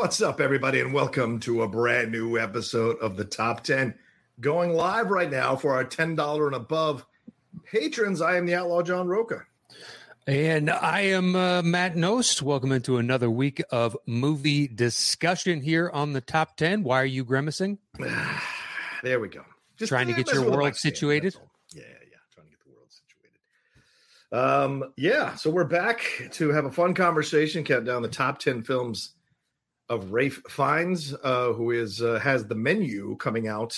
What's up, everybody, and welcome to a brand new episode of the Top 10. Going live right now for our $10 and above patrons. I am the Outlaw John Roca. And I am uh, Matt Nost. Welcome into another week of movie discussion here on the Top 10. Why are you grimacing? there we go. Just trying to get your world situated. Yeah, yeah, trying to get the world situated. Um, yeah, so we're back to have a fun conversation, count down the top 10 films of Ralph Fiennes, uh, who is uh, has the menu coming out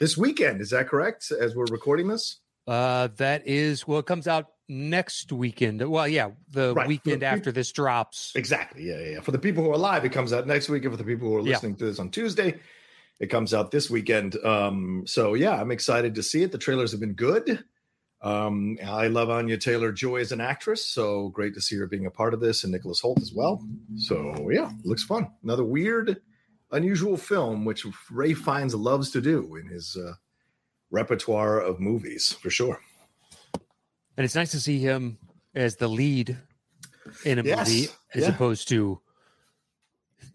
this weekend. Is that correct? As we're recording this, uh, that is well, it comes out next weekend. Well, yeah, the right. weekend the after this drops. Exactly. Yeah, yeah. For the people who are live, it comes out next week, and for the people who are listening yeah. to this on Tuesday, it comes out this weekend. Um, so yeah, I'm excited to see it. The trailers have been good. Um, I love Anya Taylor Joy as an actress, so great to see her being a part of this, and Nicholas Hoult as well. So yeah, looks fun. Another weird, unusual film, which Ray Fiennes loves to do in his uh, repertoire of movies for sure. And it's nice to see him as the lead in a yes. movie, as yeah. opposed to.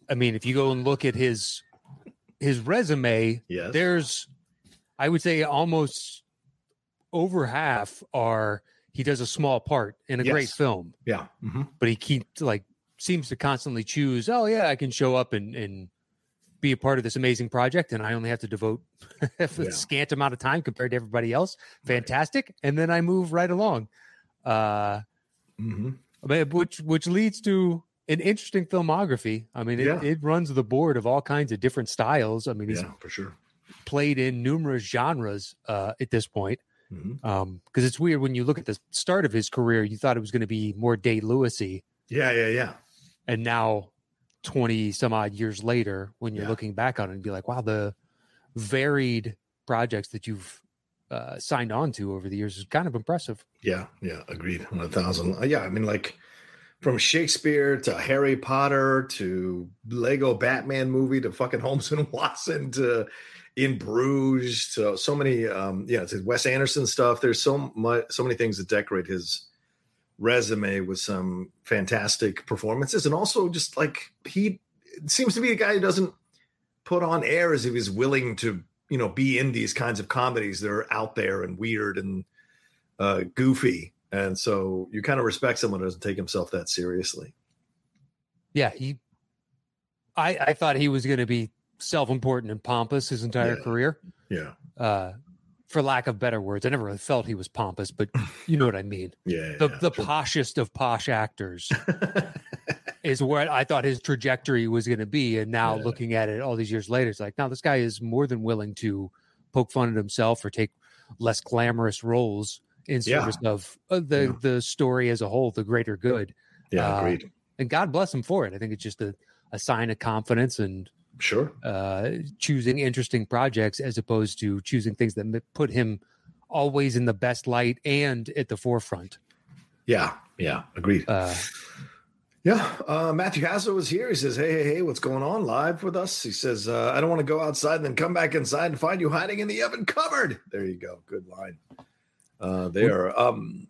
I mean, if you go and look at his his resume, yes. there's, I would say, almost over half are he does a small part in a yes. great film. Yeah. Mm-hmm. But he keeps like seems to constantly choose, oh yeah, I can show up and and be a part of this amazing project and I only have to devote a yeah. scant amount of time compared to everybody else. Fantastic. And then I move right along. Uh mm-hmm. which which leads to an interesting filmography. I mean, it, yeah. it runs the board of all kinds of different styles. I mean, he's yeah, for sure played in numerous genres uh, at this point. Mm-hmm. Um, because it's weird when you look at the start of his career, you thought it was going to be more Day Lewisy. Yeah, yeah, yeah. And now, twenty some odd years later, when you're yeah. looking back on it and be like, wow, the varied projects that you've uh, signed on to over the years is kind of impressive. Yeah, yeah, agreed. On a thousand. Uh, yeah, I mean, like from Shakespeare to Harry Potter to Lego Batman movie to fucking Holmes and Watson to in Bruges. So so many um yeah, it's Wes Anderson stuff. There's so much so many things that decorate his resume with some fantastic performances and also just like he seems to be a guy who doesn't put on airs if he's willing to you know be in these kinds of comedies that are out there and weird and uh goofy and so you kind of respect someone who doesn't take himself that seriously yeah he i i thought he was going to be self-important and pompous his entire yeah. career. Yeah. Uh, for lack of better words, I never really felt he was pompous, but you know what I mean. yeah. The yeah, the sure. poshest of posh actors is what I thought his trajectory was going to be, and now yeah. looking at it all these years later, it's like now this guy is more than willing to poke fun at himself or take less glamorous roles in service of uh, the the story as a whole, the greater good. Yeah, uh, agreed. And God bless him for it. I think it's just a, a sign of confidence and Sure. Uh, choosing interesting projects as opposed to choosing things that put him always in the best light and at the forefront. Yeah. Yeah. Agreed. Uh, yeah. Uh, Matthew Hassel was here. He says, Hey, hey, hey, what's going on live with us? He says, uh, I don't want to go outside and then come back inside and find you hiding in the oven cupboard. There you go. Good line. Uh, there. Um,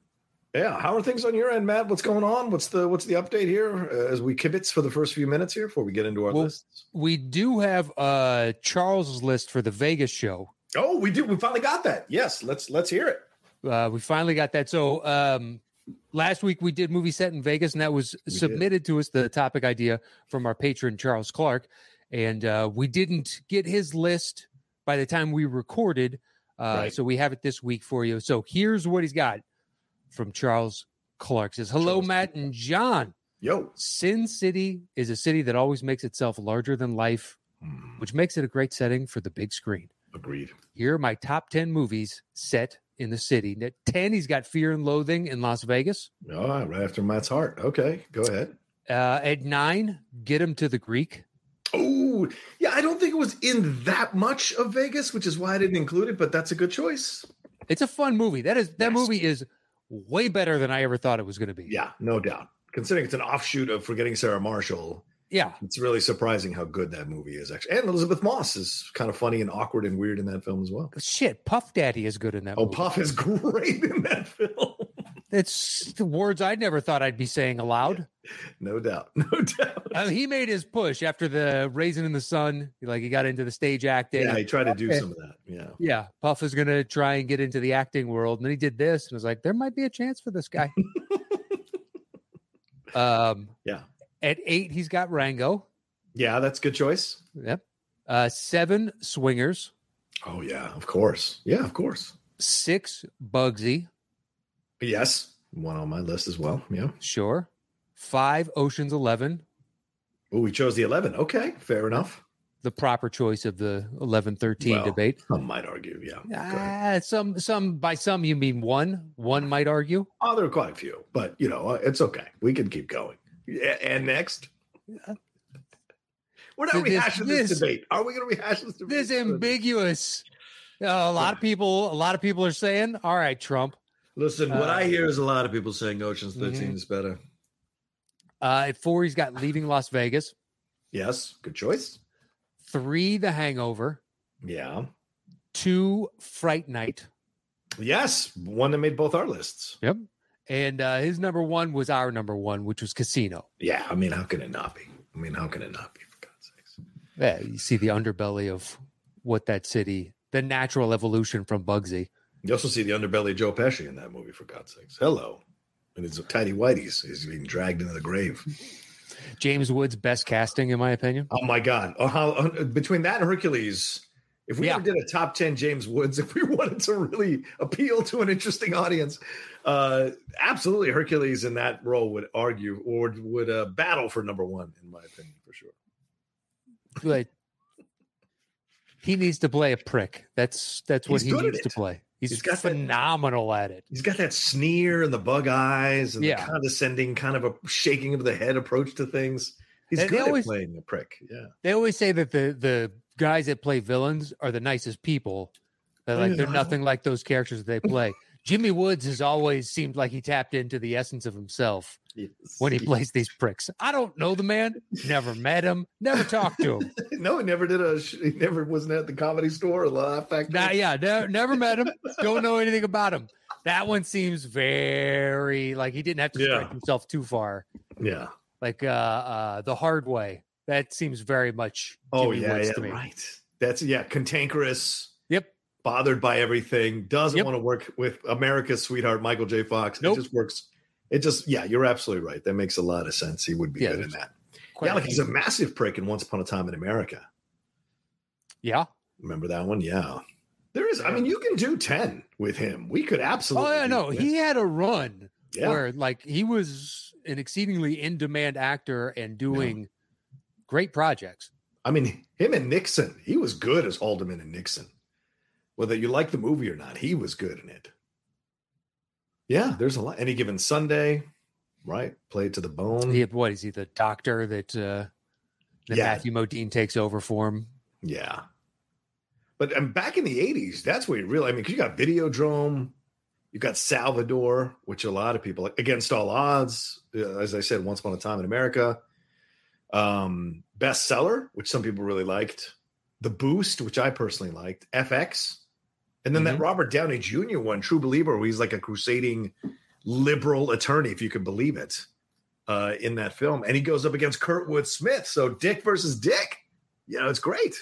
yeah, how are things on your end, Matt? What's going on? What's the what's the update here uh, as we kibitz for the first few minutes here before we get into our well, lists? We do have uh Charles's list for the Vegas show. Oh, we do. We finally got that. Yes, let's let's hear it. Uh, we finally got that. So um, last week we did movie set in Vegas, and that was we submitted did. to us the topic idea from our patron Charles Clark, and uh, we didn't get his list by the time we recorded. Uh, right. So we have it this week for you. So here's what he's got from Charles Clark says, Hello, Charles. Matt and John. Yo. Sin City is a city that always makes itself larger than life, mm. which makes it a great setting for the big screen. Agreed. Here are my top 10 movies set in the city. At 10, he's got Fear and Loathing in Las Vegas. All right, right after Matt's heart. Okay, go ahead. Uh, at nine, Get Him to the Greek. Oh, yeah, I don't think it was in that much of Vegas, which is why I didn't include it, but that's a good choice. It's a fun movie. That is that Yes. movie is way better than I ever thought it was going to be. Yeah, no doubt. Considering it's an offshoot of Forgetting Sarah Marshall, Yeah. it's really surprising how good that movie is, actually. And Elisabeth Moss is kind of funny and awkward and weird in that film as well. Shit, Puff Daddy is good in that Oh, movie. Puff is great in that film. It's the words I never thought I'd be saying aloud. No doubt. No doubt. Uh, he made his push after the Raisin in the Sun. Like he got into the stage acting. Yeah, he tried to do some of that. Yeah. Yeah, Puff is going to try and get into the acting world, and then he did this, and was like, there might be a chance for this guy. um, Yeah. at eight, he's got Rango. Yeah, that's a good choice. Yep. Uh, seven, Swingers. Oh, yeah, of course. Yeah, of course. Six, Bugsy. Yes. One on my list as well. Yeah. Sure. Five, Ocean's Eleven. Oh, we chose the 11. Okay, fair enough. The proper choice of the 11 13 Well, debate. Some might argue. Yeah. Ah, some, some, by some, you mean one. One might argue. Oh, there are quite a few, but you know, uh, it's okay. We can keep going. Yeah, and next, we're not So rehashing this, this- debate. Are we going to rehash this debate? This ambiguous. Uh, a lot of people, a lot of people are saying, all right, Trump. Listen, what Uh, I hear is a lot of people saying Ocean's 13 Mhm. is better. Uh, at four, he's got Leaving Las Vegas. Yes, good choice. Three, The Hangover. Yeah. Two, Fright Night. Yes, one that made both our lists. Yep. And uh, his number one was our number one, which was Casino. Yeah, I mean, how can it not be? I mean, how can it not be? For God's sakes. Yeah, you see the underbelly of what that city, the natural evolution from Bugsy. You also see the underbelly of Joe Pesci in that movie. For God's sakes, hello, and it's a tidy whiteies. He's being dragged into the grave. James Woods' best casting, in my opinion. Oh my God! Oh, how, uh, between that and Hercules, if we Yeah. ever did a top ten James Woods, if we wanted to really appeal to an interesting audience, uh, absolutely Hercules in that role would argue or would uh, battle for number one, in my opinion, for sure. But he needs to play a prick. That's that's what He's he needs to play. He's, got that- phenomenal at it. He's got that sneer and the bug eyes and Yeah. the condescending kind of a shaking of the head approach to things. He's And good always- at playing a prick. Yeah. They always say that the the guys that play villains are the nicest people. That like they're nothing like those characters that they play. Jimmy Woods has always seemed like he tapped into the essence of himself when he plays these pricks. I don't know the man, never met him, never talked to him. no, he never did a. He never wasn't at the comedy store or Laugh Factory. Nah, yeah, ne- never met him. Don't know anything about him. That one seems very like he didn't have to stretch Yeah. himself too far. Yeah. Like uh uh the hard way. That seems very much Oh yeah, Woods yeah, to me. right. That's yeah, cantankerous. Bothered by everything, doesn't Yep. want to work with America's sweetheart Michael J. Fox. Nope. It just works. It just yeah, you're absolutely right. That makes a lot of sense. He would be Yeah, good in that. Yeah, like he's a massive prick in Once Upon a Time in America. yeah. Remember that one? Yeah. There is. I mean, you can do ten with him. We could oh, absolutely. Oh yeah, no, he had a run Yeah. where like he was an exceedingly in demand actor and doing great projects. I mean, him and Nixon. He was good as Haldeman and Nixon. Whether you like the movie or not, he was good in it. Yeah, there's a lot. Any given Sunday, right? Played to the bone. He what is he the doctor that uh that Yeah. Matthew Modine takes over for him? Yeah. But um, back in the 80s, that's where you really, I mean, 'cause you got Videodrome, you got Salvador, which a lot of people, like against all odds, uh, as I said, Once Upon a Time in America, um, Bestseller, which some people really liked, The Boost, which I personally liked, FX, and then that Mhm. Robert Downey Jr. one, True Believer, where he's like a crusading liberal attorney, if you can believe it, uh, in that film. And he goes up against Kurtwood Smith. So Dick versus Dick. You know, it's great.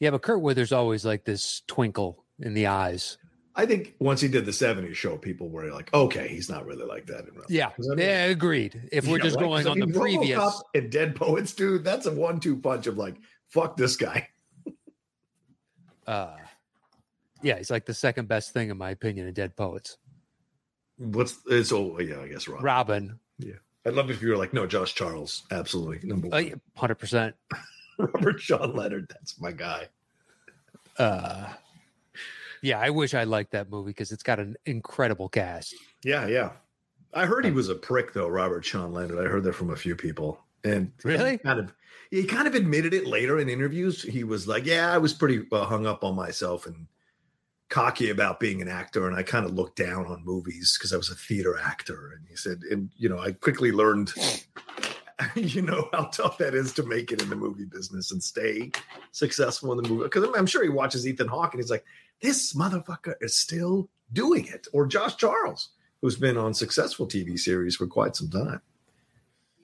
Yeah, but Kurt Withers always like this twinkle in the eyes. I think once he did the 70s show, people were like, okay, he's not really like that in real life. I mean- yeah, agreed. If we're Yeah, just right? going I on the mean, previous, RoboCop and Dead Poets, dude, that's a one-two punch of like, fuck this guy. Uh, yeah, he's like the second best thing in my opinion in Dead Poets. What's it's oh yeah, I guess Rob. Robin, Yeah. I'd love if you were like, no, Josh Charles, absolutely number uh, one. hundred percent. Robert Sean Leonard, that's my guy. Uh, Yeah, I wish I liked that movie because it's got an incredible cast. Yeah, yeah. I heard he was a prick though, Robert Sean Leonard. I heard that from a few people. And Really? he kind of he kind of admitted it later in interviews. He was like, "Yeah, I was pretty uh, hung up on myself and cocky about being an actor, and I kind of looked down on movies because I was a theater actor." And he said, "And you know, I quickly learned, you know, how tough that is to make it in the movie business and stay successful in the movie." Because I'm, I'm sure he watches Ethan Hawke and he's like, "This motherfucker is still doing it," or Josh Charles, who's been on successful TV series for quite some time.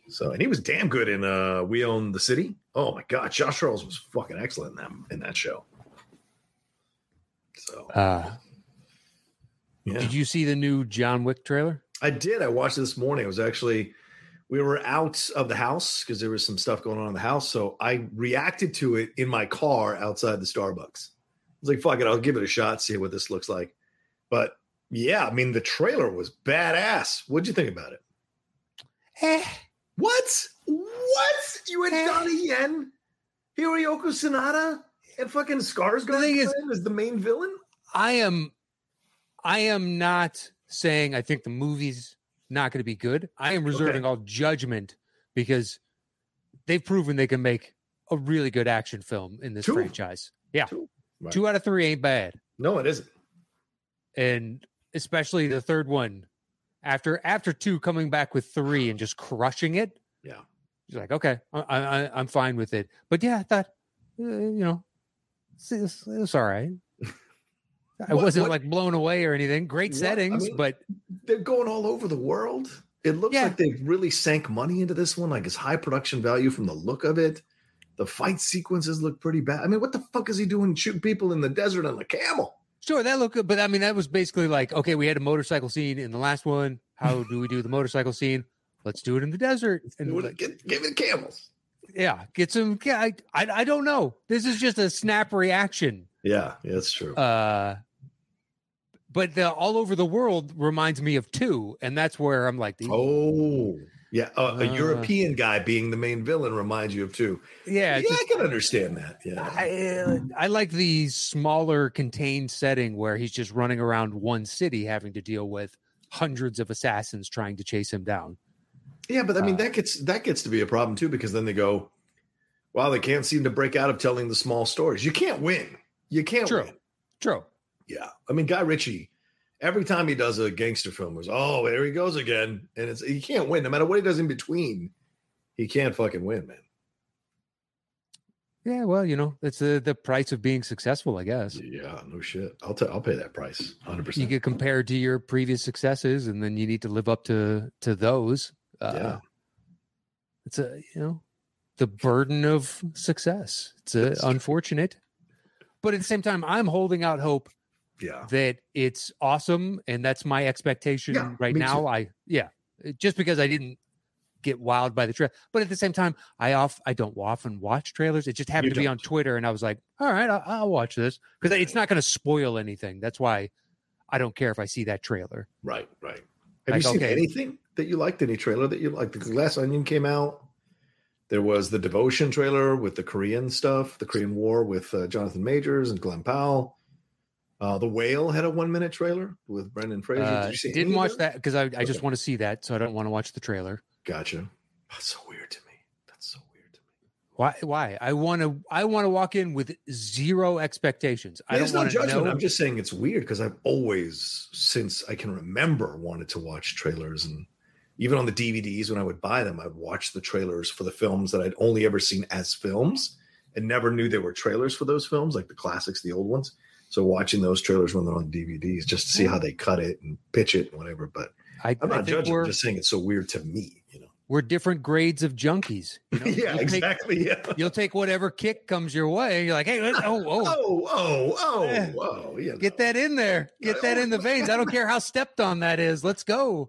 So, and he was damn good in uh We Own the City. Oh my god, Josh Charles was fucking excellent in that in that show. So, Uh, yeah. Did you see the new John Wick trailer? I did. I watched it this morning. It was actually we were out of the house because there was some stuff going on in the house. So I reacted to it in my car outside the Starbucks. I was like, fuck it, I'll give it a shot, see what this looks like. But yeah, I mean the trailer was badass. What'd you think about it? Eh, What? What? You had. Donnie Yen, Hiroyuki Sanada, and fucking Skarsgård thing is- as the main villain? I am, I am not saying I think the movie's not going to be good. I am reserving all judgment because they've proven they can make a really good action film in this Two. franchise. Yeah, Two. Right. two out of three ain't bad. No, it isn't. and especially the third one after after two coming back with three and just crushing it Yeah. he's like okay I, I i'm fine with it but yeah i thought uh, you know it's, it's, it's all right i What- wasn't what- like blown away or anything great What- I settings mean- but they're going all over the world. It looks Yeah. like they really sank money into this one. Like it's high production value from the look of it. The fight sequences look pretty bad. I mean, what the fuck is he doing shooting people in the desert on a camel? Sure that looked good but i mean that was basically like okay we had a motorcycle scene in the last one. How do we do the motorcycle scene? Let's do it in the desert. And like, get, give it camels. yeah get some I, I i don't know. This is just a snap reaction. Yeah, yeah, that's true. uh but the all over the world reminds me of two and that's where i'm like oh, yeah. A, a Uh. European guy being the main villain reminds you of two. yeah, Yeah, just- I can understand that. Yeah. I, I like the smaller contained setting where he's just running around one city having to deal with hundreds of assassins trying to chase him down Yeah, but I mean Uh, that gets that gets to be a problem too because then they go, "Wow, they can't seem to break out of telling the small stories. You can't win. You can't True. win." true Yeah, I mean Guy Ritchie. Every time he does a gangster film, is oh there he goes again, and it's he can't win no matter what he does in between. He can't fucking win, man. yeah well you know that's the the price of being successful i guess Yeah, no shit. I'll t- I'll pay that price, hundred percent. you get compared to your previous successes and then you need to live up to to those uh, Yeah. it's a you know the burden of success it's a, unfortunate but at the same time i'm holding out hope Yeah, that it's awesome and that's my expectation Yeah, right now too. i yeah just because i didn't get wowed by the trailer but at the same time i off i don't often watch trailers it just happened to be on twitter and i was like all right i'll, I'll watch this because it's not going to spoil anything that's why i don't care if i see that trailer right, right. Have Like, you seen okay. anything that you liked? Any trailer that you liked? The Glass Onion came out. There was the Devotion trailer with the Korean stuff, the Korean War with uh, Jonathan Majors and Glenn Powell. Uh, the Whale had a one minute trailer with Brendan Fraser. uh, Did you see didn't watch that because I, I just want to see that so i don't want to watch the trailer Gotcha. That's so weird to me. That's so weird to me. why why i want to i want to walk in with zero expectations I don't want no judgment. Know. I'm just saying it's weird because I've always, since I can remember, wanted to watch trailers, and even on the DVDs when I would buy them, I'd watch the trailers for the films that I'd only ever seen as films, and never knew they were trailers for those films, like the classics, the old ones. So watching those trailers when they're on DVDs, just to see how they cut it and pitch it and whatever. But I, I'm not judging. I'm just saying it's so weird to me. You know. we're different grades of junkies. You know? yeah. You'll take- Exactly. yeah. you'll take whatever kick comes your way. You're like, hey, oh, oh, Oh. Oh. Oh. Eh. Oh. Yeah. get that in there, get that in the veins. I don't care how stepped on that is. Let's go.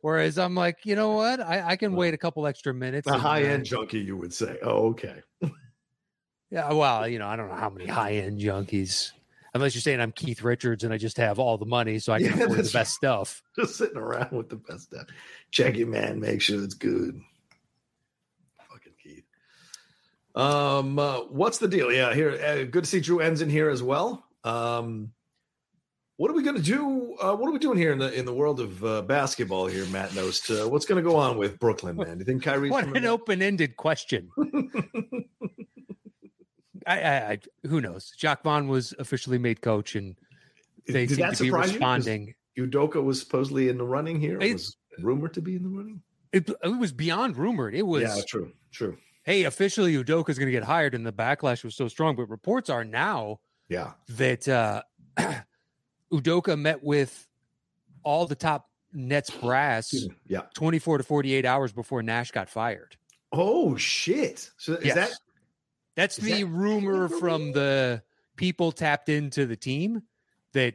Whereas I'm like, you know what? I, I can wait a couple extra minutes. A high end junkie, you would say. Oh, okay. Yeah, well, you know, I don't know how many high end junkies. Unless you're saying I'm Keith Richards and I just have all the money, so I can Yeah, afford the best stuff. just sitting around with the best stuff. Check it, man. Make sure it's good. Fucking Keith. Um, uh, what's the deal? Yeah, here. Uh, good to see Drew ends in here as well. Um, what are we going to do? Uh, what are we doing here in the in the world of uh, basketball here, Matt Nost? Uh, what's going to go on with Brooklyn, man? Do you think Kyrie? What an open-ended question. I, I, I, who knows? Jacque Vaughn was officially made coach, and they Did seem to be surprise you? responding. Udoka was supposedly in the running here. It- was rumored to be in the running. It, it was beyond rumored. It was, yeah, true, true. hey, officially Udoka's going to get hired, and the backlash was so strong. But reports are now Yeah, that uh, Udoka met with all the top Nets brass yeah. 24 to 48 hours before Nash got fired. Oh shit! So is Yes. that That's Is the that rumor from the people tapped into the team that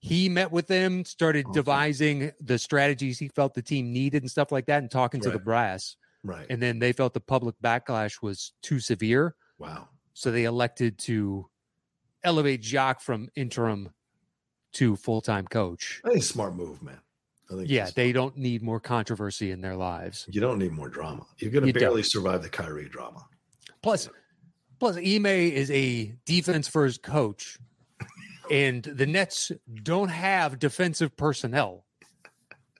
he met with them, started Okay. devising the strategies he felt the team needed and stuff like that, and talking to the brass. right? And then they felt the public backlash was too severe. wow. So they elected to elevate Jacque from interim to full time coach. I think a smart move, man. I think Yeah, they don't need more controversy in their lives. You don't need more drama. You're going to don't. barely survive the Kyrie drama. Plus, plus Ime is a defense first coach, and the Nets don't have defensive personnel.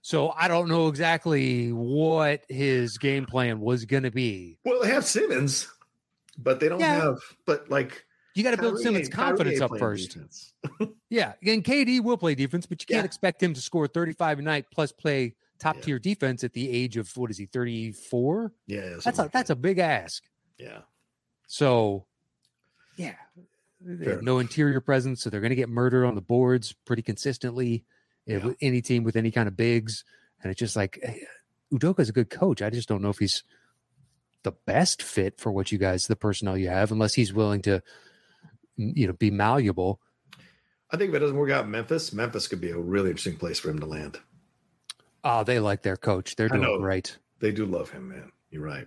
So I don't know exactly what his game plan was going to be. Well, they have Simmons, but they don't Yeah. have. But like, You got to build Simmons' confidence up first. Yeah, and KD will play defense, but you can't Yeah. expect him to score 35 a night plus play top Yeah. tier defense at the age of what is he 34? Yeah, That's a that's a big ask. yeah. So, yeah, they have no interior presence, so they're going to get murdered on the boards pretty consistently. eh, Yeah. With any team with any kind of bigs, and it's just like eh, Udoka's a good coach. I just don't know if he's the best fit for what you guys, the personnel you have, unless he's willing to, you know, be malleable. I think if it doesn't work out in Memphis, Memphis could be a really interesting place for him to land. Oh, they like their coach. They're I doing know. great. They do love him, man. You're right.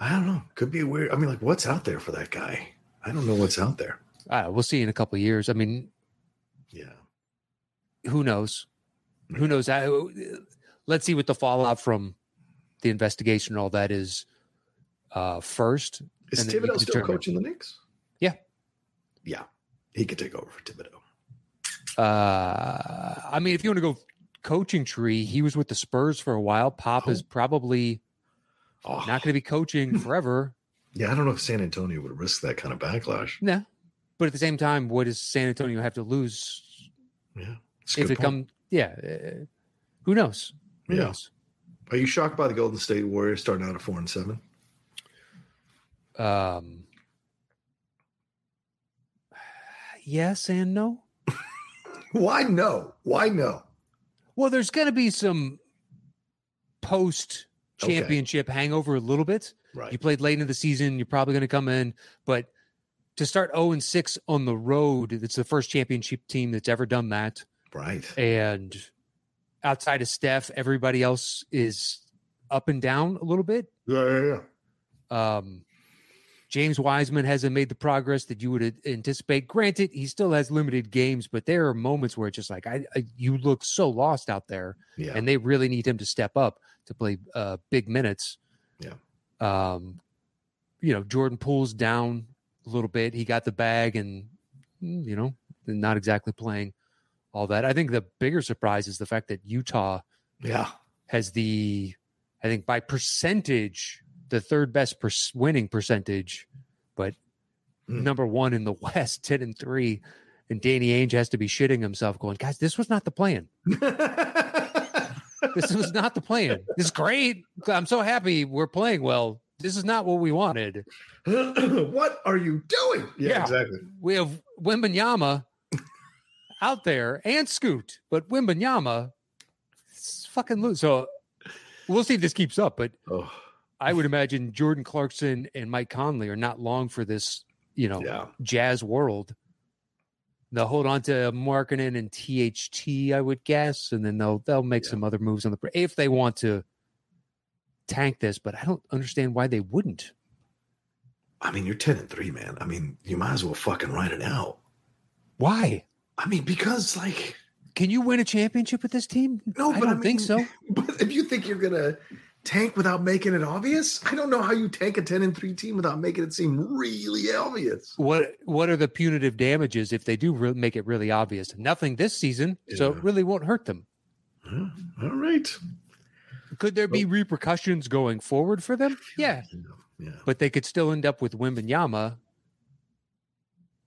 I don't know. Could be weird. I mean, like, what's out there for that guy? I don't know what's out there. Uh, we'll see in a couple of years. I mean, Yeah. who knows? Who knows? I, let's see what the fallout from the investigation and all that is uh, first. Is Thibodeau still coaching the Knicks? Yeah. Yeah. He could take over for Thibodeau. Uh, I mean, if you want to go coaching tree, he was with the Spurs for a while. Pop is Oh. probably Oh, not going to be coaching forever. yeah. I don't know if San Antonio would risk that kind of backlash. no, but at the same time, what does San Antonio have to lose Yeah. If it comes? Yeah, uh, who knows? Who Yeah. knows? Are you shocked by the Golden State Warriors starting out at four and seven? Um, yes and no. Why no? Why no? Well, there's going to be some post Okay. championship hangover a little bit. Right. You played late in the season, you're probably going to come in, but to start 0 and 6 on the road, it's the first championship team that's ever done that. right. And outside of Steph, everybody else is up and down a little bit. Yeah, yeah, yeah. Um, James Wiseman hasn't made the progress that you would anticipate. Granted, he still has limited games, but there are moments where it's just like I, I you look so lost out there, Yeah. and they really need him to step up to play uh, big minutes. Yeah. Um, you know, Jordan Poole's down a little bit. He got the bag, and mm, you know, not exactly playing all that. I think the bigger surprise is the fact that Utah yeah. has the, I think by percentage, the third best per- winning percentage, but Hmm. number one in the West, 10 and three. And Danny Ainge has to be shitting himself, going, guys, this was not the plan. This was not the plan. This is great. I'm so happy we're playing well. This is not what we wanted. what are you doing? Yeah, Yeah. exactly. We have Wembanyama out there and Scoot, but Wembanyama is fucking loose. So we'll see if this keeps up, but Oh, I would imagine Jordan Clarkson and Mike Conley are not long for this, you know, yeah. jazz world. They'll hold on to Markkanen and THT, I would guess, and then they'll they'll make Yeah. some other moves on the if they want to tank this. But I don't understand why they wouldn't. I mean, you're 10 and 3, man. I mean, you might as well fucking write it out. Why? I mean, because like Can you win a championship with this team? No, I but I don't think mean- so. But if you think you're gonna tank without making it obvious? I don't know how you tank a 10 and 3 team without making it seem really obvious. What what are the punitive damages if they do re- make it really obvious? Nothing this season, so it really won't hurt them. All right. Could there be repercussions going forward for them? Yeah, Yeah. but they could still end up with Wembanyama.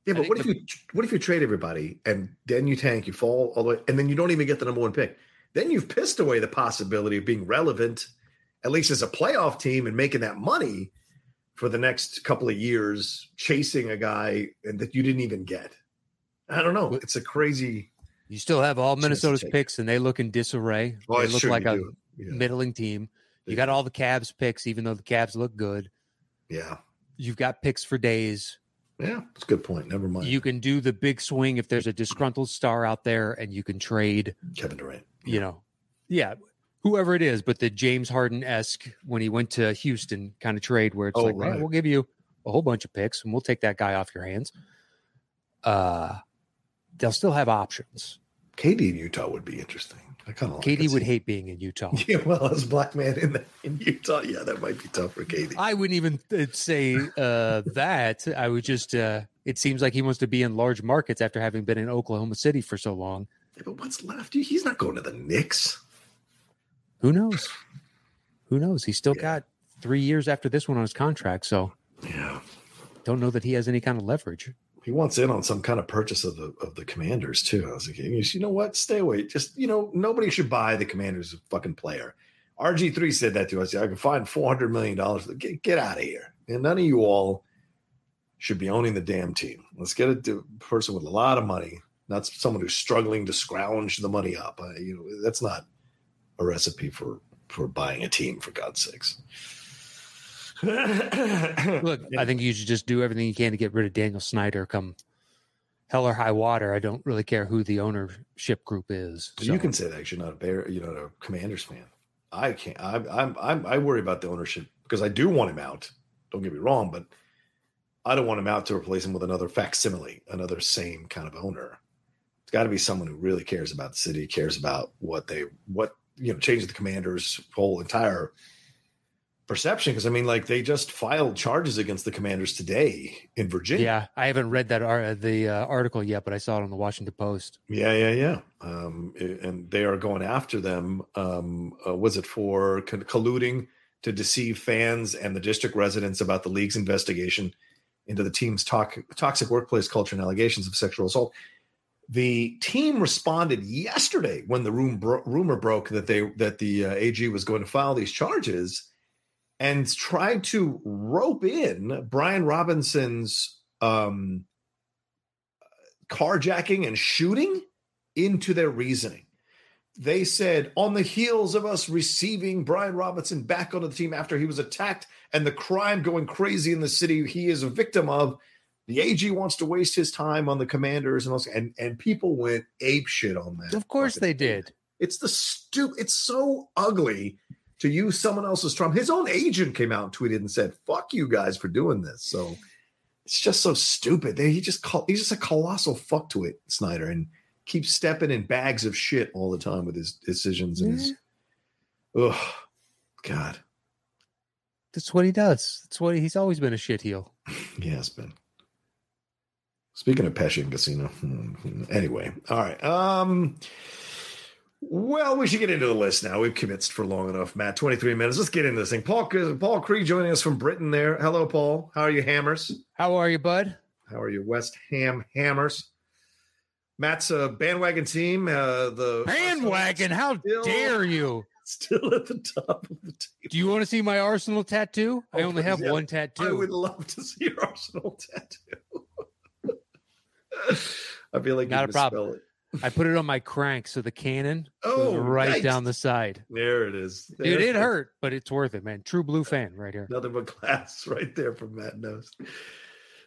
Yeah, but what if you what if you trade everybody and then you tank, you fall all the way, and then you don't even get the number one pick? Then you've pissed away the possibility of being relevant, at least as a playoff team, and making that money for the next couple of years, chasing a guy that you didn't even get. I don't know. It's a crazy. You still have all Minnesota's picks, and they look in disarray. Oh, well, they look true, like you a. Yeah. middling team. You got all the Cavs picks, even though the Cavs look good. Yeah, You've got picks for days. yeah. It's a good point. Never mind. You can do the big swing if there's a disgruntled star out there, and you can trade. Kevin Durant. You know, yeah, whoever it is, but the James Harden esque when he went to Houston kind of trade where it's Oh, like, "Man, right. we'll give you a whole bunch of picks, and we'll take that guy off your hands. Uh, they'll still have options. KD in Utah would be interesting. I kind of like KD it. would hate being in Utah. Yeah, well, as black man in the, in Utah, yeah, that might be tough for KD. I wouldn't even uh, say uh, that. I would just. Uh, it seems like he wants to be in large markets after having been in Oklahoma City for so long. Yeah, but what's left? He's not going to the Knicks. Who knows? Who knows? He's still Yeah. got three years after this one on his contract, so Yeah, don't know that he has any kind of leverage. he wants in on some kind of purchase of the of the Commanders too. I was like, you know what? Stay away. Just you know, nobody should buy the Commanders a fucking player. RG three said that to us. I can find four hundred million dollars. Get get out of here. And none of you all should be owning the damn team. Let's get a person with a lot of money, not someone who's struggling to scrounge the money up. Uh, you know, that's not a recipe for for buying a team. For God's sakes. Look, I think you should just do everything you can to get rid of Daniel Snyder come hell or high water. I don't really care who the ownership group is. You can say that you're not a bear, you're not a Commanders fan. I can't. I'm, I'm, I'm, I worry about the ownership because I do want him out. Don't get me wrong, but I don't want him out to replace him with another facsimile, another same kind of owner. It's got to be someone who really cares about the city, cares about what they, what you know, change the Commanders' whole entire perception. Because I mean, like they just filed charges against the Commanders today in Virginia. yeah, I haven't read that ar- the uh, article yet, but I saw it on the Washington Post. Yeah, yeah, yeah. Um, and they are going after them. Um, uh, was it for co- colluding to deceive fans and the district residents about the league's investigation into the team's tox- toxic workplace culture and allegations of sexual assault? The team responded yesterday when the bro- rumor broke that they that the uh, AG was going to file these charges, and tried to rope in Brian Robinson's um, carjacking and shooting into their reasoning. They said, on the heels of us receiving Brian Robinson back onto the team after he was attacked and the crime going crazy in the city he is a victim of, the AG wants to waste his time on the commanders and also, and, and people went ape shit on that. Of course they did. It's the stupid. It's so ugly to use someone else's trauma. His own agent came out and tweeted and said, "Fuck you guys for doing this." So it's just so stupid. They, he just call, he's just a colossal fuck to it, Snyder, and keeps stepping in bags of shit all the time with his decisions and his. Oh, God, That's what he does. That's what he's always been a shit heel. he has been. Speaking of Pesci and Casino, hmm, anyway, all right. Um, well, we should get into the list now. We've commenced for long enough, Matt. Twenty-three minutes. Let's get into this thing. Paul, Paul Cree joining us from Britain. There, hello, Paul. How are you, Hammers? How are you, bud? How are you, West Ham Hammers? Matt's a bandwagon team. Uh, the Bandwagon. How Still- dare you? still at the top of the table. Do you want to see my Arsenal tattoo? I Oh, only have yeah. one tattoo. I would love to see your Arsenal tattoo. I feel like Not a problem. it. I put it on my crank, so the cannon Oh, right yikes. down the side. There it is. Dude, There's it the- hurt, but it's worth it, man. True blue fan right here. Nothing but glass right there from Matt Nost.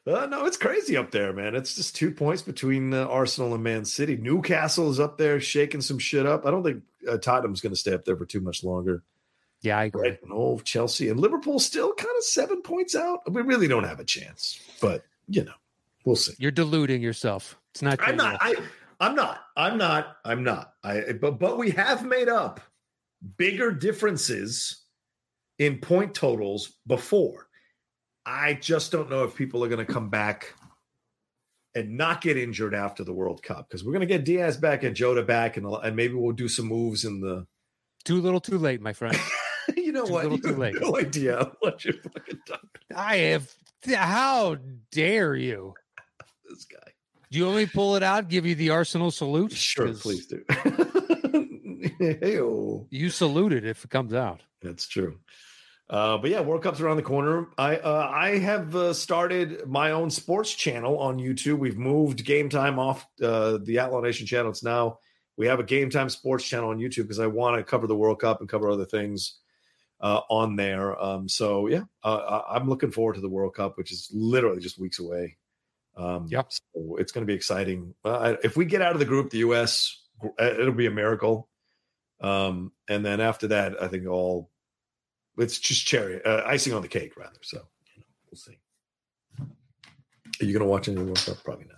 Uh, no, it's crazy up there, man. It's just two points between uh, Arsenal and Man City. Newcastle is up there shaking some shit up. I don't think uh, Tottenham's going to stay up there for too much longer. Yeah, I agree. Brighton, oh, Chelsea, and Liverpool still kind of seven points out. We really don't have a chance, but you know, we'll see. You're deluding yourself. It's not. I'm not. I, I'm not. I'm not. I'm not. I. But but we have made up bigger differences in point totals before. I just don't know if people are going to come back and not get injured after the World Cup because we're going to get Diaz back and Jota back, and, and maybe we'll do some moves in the. Too little, too late, my friend. you know Too what? little, You too have late. No idea what you're fucking talking. I have. How dare you? This guy. Do you want me to pull it out? Give you the Arsenal salute? Sure, please do. Hey-o. You salute it if it comes out. That's true. Uh, but yeah, World Cup's around the corner. I uh, I have uh, started my own sports channel on YouTube. We've moved Game Time off uh, the Outlaw Nation channel. It's now we have a Game Time sports channel on YouTube because I want to cover the World Cup and cover other things uh, on there. Um, so yeah, uh, I'm looking forward to the World Cup, which is literally just weeks away. Um, Yep. so it's going to be exciting. Uh, if we get out of the group, the U.S. it'll be a miracle. Um, and then after that, I think all it's just cherry uh, icing on the cake, rather. So you know, we'll see. Are you going to watch any World Cup? Probably not.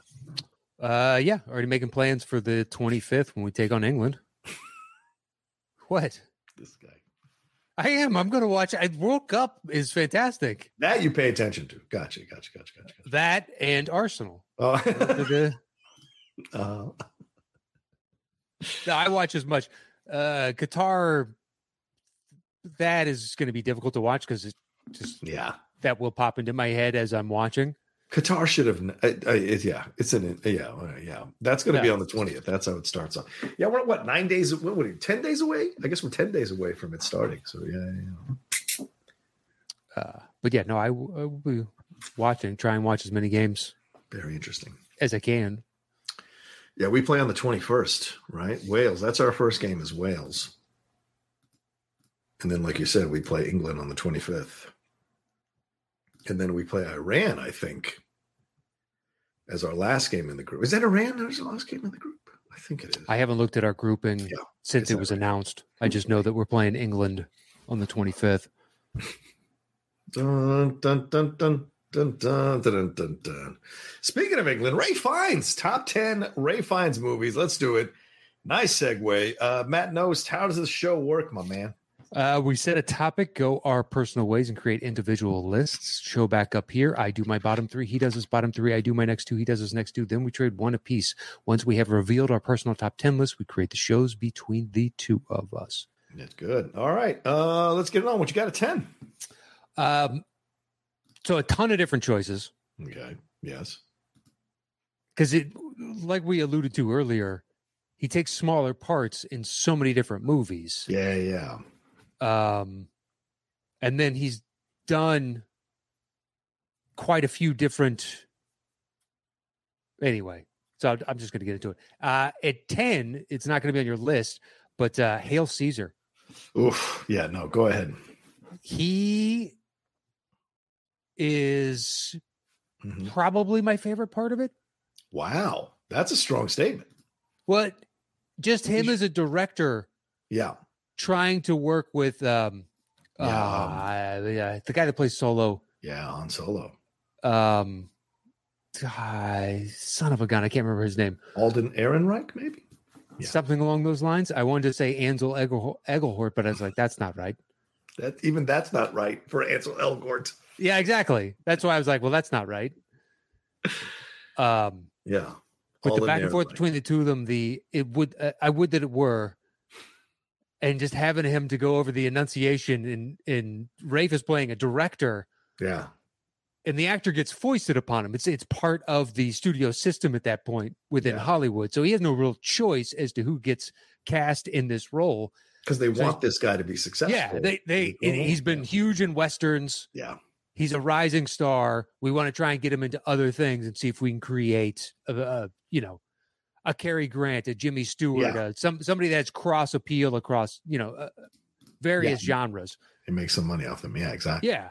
Uh, yeah, already making plans for the 25th when we take on England. what? This guy I am. I'm going to watch. I, World Cup is fantastic. that you pay attention to. Gotcha, gotcha, gotcha, gotcha. gotcha. That and Arsenal. Oh, uh, I watch as much. Uh, Qatar. That is going to be difficult to watch because it just yeah, that will pop into my head as I'm watching. Qatar should have. Uh, uh, yeah, it's an yeah, uh, yeah. That's going to be on the twentieth. That's how it starts on. Yeah, we're what nine days? What, what ten days away? I guess we're ten days away from it starting. So yeah, yeah. Uh, but yeah, no, I will be watching. Try and watch as many games very interesting. as I can. Yeah, we play on the 21st, right? Wales. That's our first game is Wales. And then, like you said, we play England on the 25th and then we play Iran, I think, as our last game in the group. Is that Iran? That was the last game in the group. I think it is. I haven't looked at our grouping yeah, since it was announced. I just know that we're playing England on the 25th. dun, dun, dun, dun. Dun, dun, dun, dun, dun, Speaking of England, Ray Fiennes, top 10 Ray Fiennes movies. Let's do it. Nice segue. Uh, Matt Nost, how does this show work, my man? Uh, we set a topic, go our personal ways, and create individual lists. Show back up here. I do my bottom three. He does his bottom three. I do my next two. He does his next two. Then we trade one apiece. Once we have revealed our personal top 10 list, we create the shows between the two of us. That's good. All right. Uh, let's get it on. What you got at 10? Um, so a ton of different choices Okay. Yes. because it, like we alluded to earlier, he takes smaller parts in so many different movies. Yeah, yeah. Um, and then he's done quite a few different. Anyway, so I'm- just going to get into it. Uh, at ten, it's not going to be on your list, but uh, Hail Caesar. Oof. Yeah, no, go ahead. He is Mhm. probably my favorite part of it. Wow. That's a strong statement. What just him as a director Yeah. Trying to work with um, Yeah. uh, yeah, the guy that plays Solo. Yeah, on solo. um God, son of a gun, I can't remember his name. Alden Ehrenreich, maybe? Yeah. Something along those lines. I wanted to say Ansel Egelhort, but I was like, that's not right. That even that's not right for Ansel Elgort. Yeah, exactly. That's why I was like, well, that's not right. Um, Yeah. but the Alden back and forth between the two of them, the it would uh, I would that it were, and just having him to go over the enunciation and in Ralph is playing a director, Yeah. and the actor gets foisted upon him. It's it's part of the studio system at that point within Yeah. Hollywood, so he has no real choice as to who gets cast in this role. Because they So want this guy to be successful. Yeah, they they and he's been huge in westerns. Yeah. He's a rising star. We want to try and get him into other things and see if we can create a, a you know a Cary Grant, a Jimmy Stewart, Yeah. uh, some somebody that's cross appeal across you know uh, various genres. They make some money off them. Yeah, exactly. Yeah.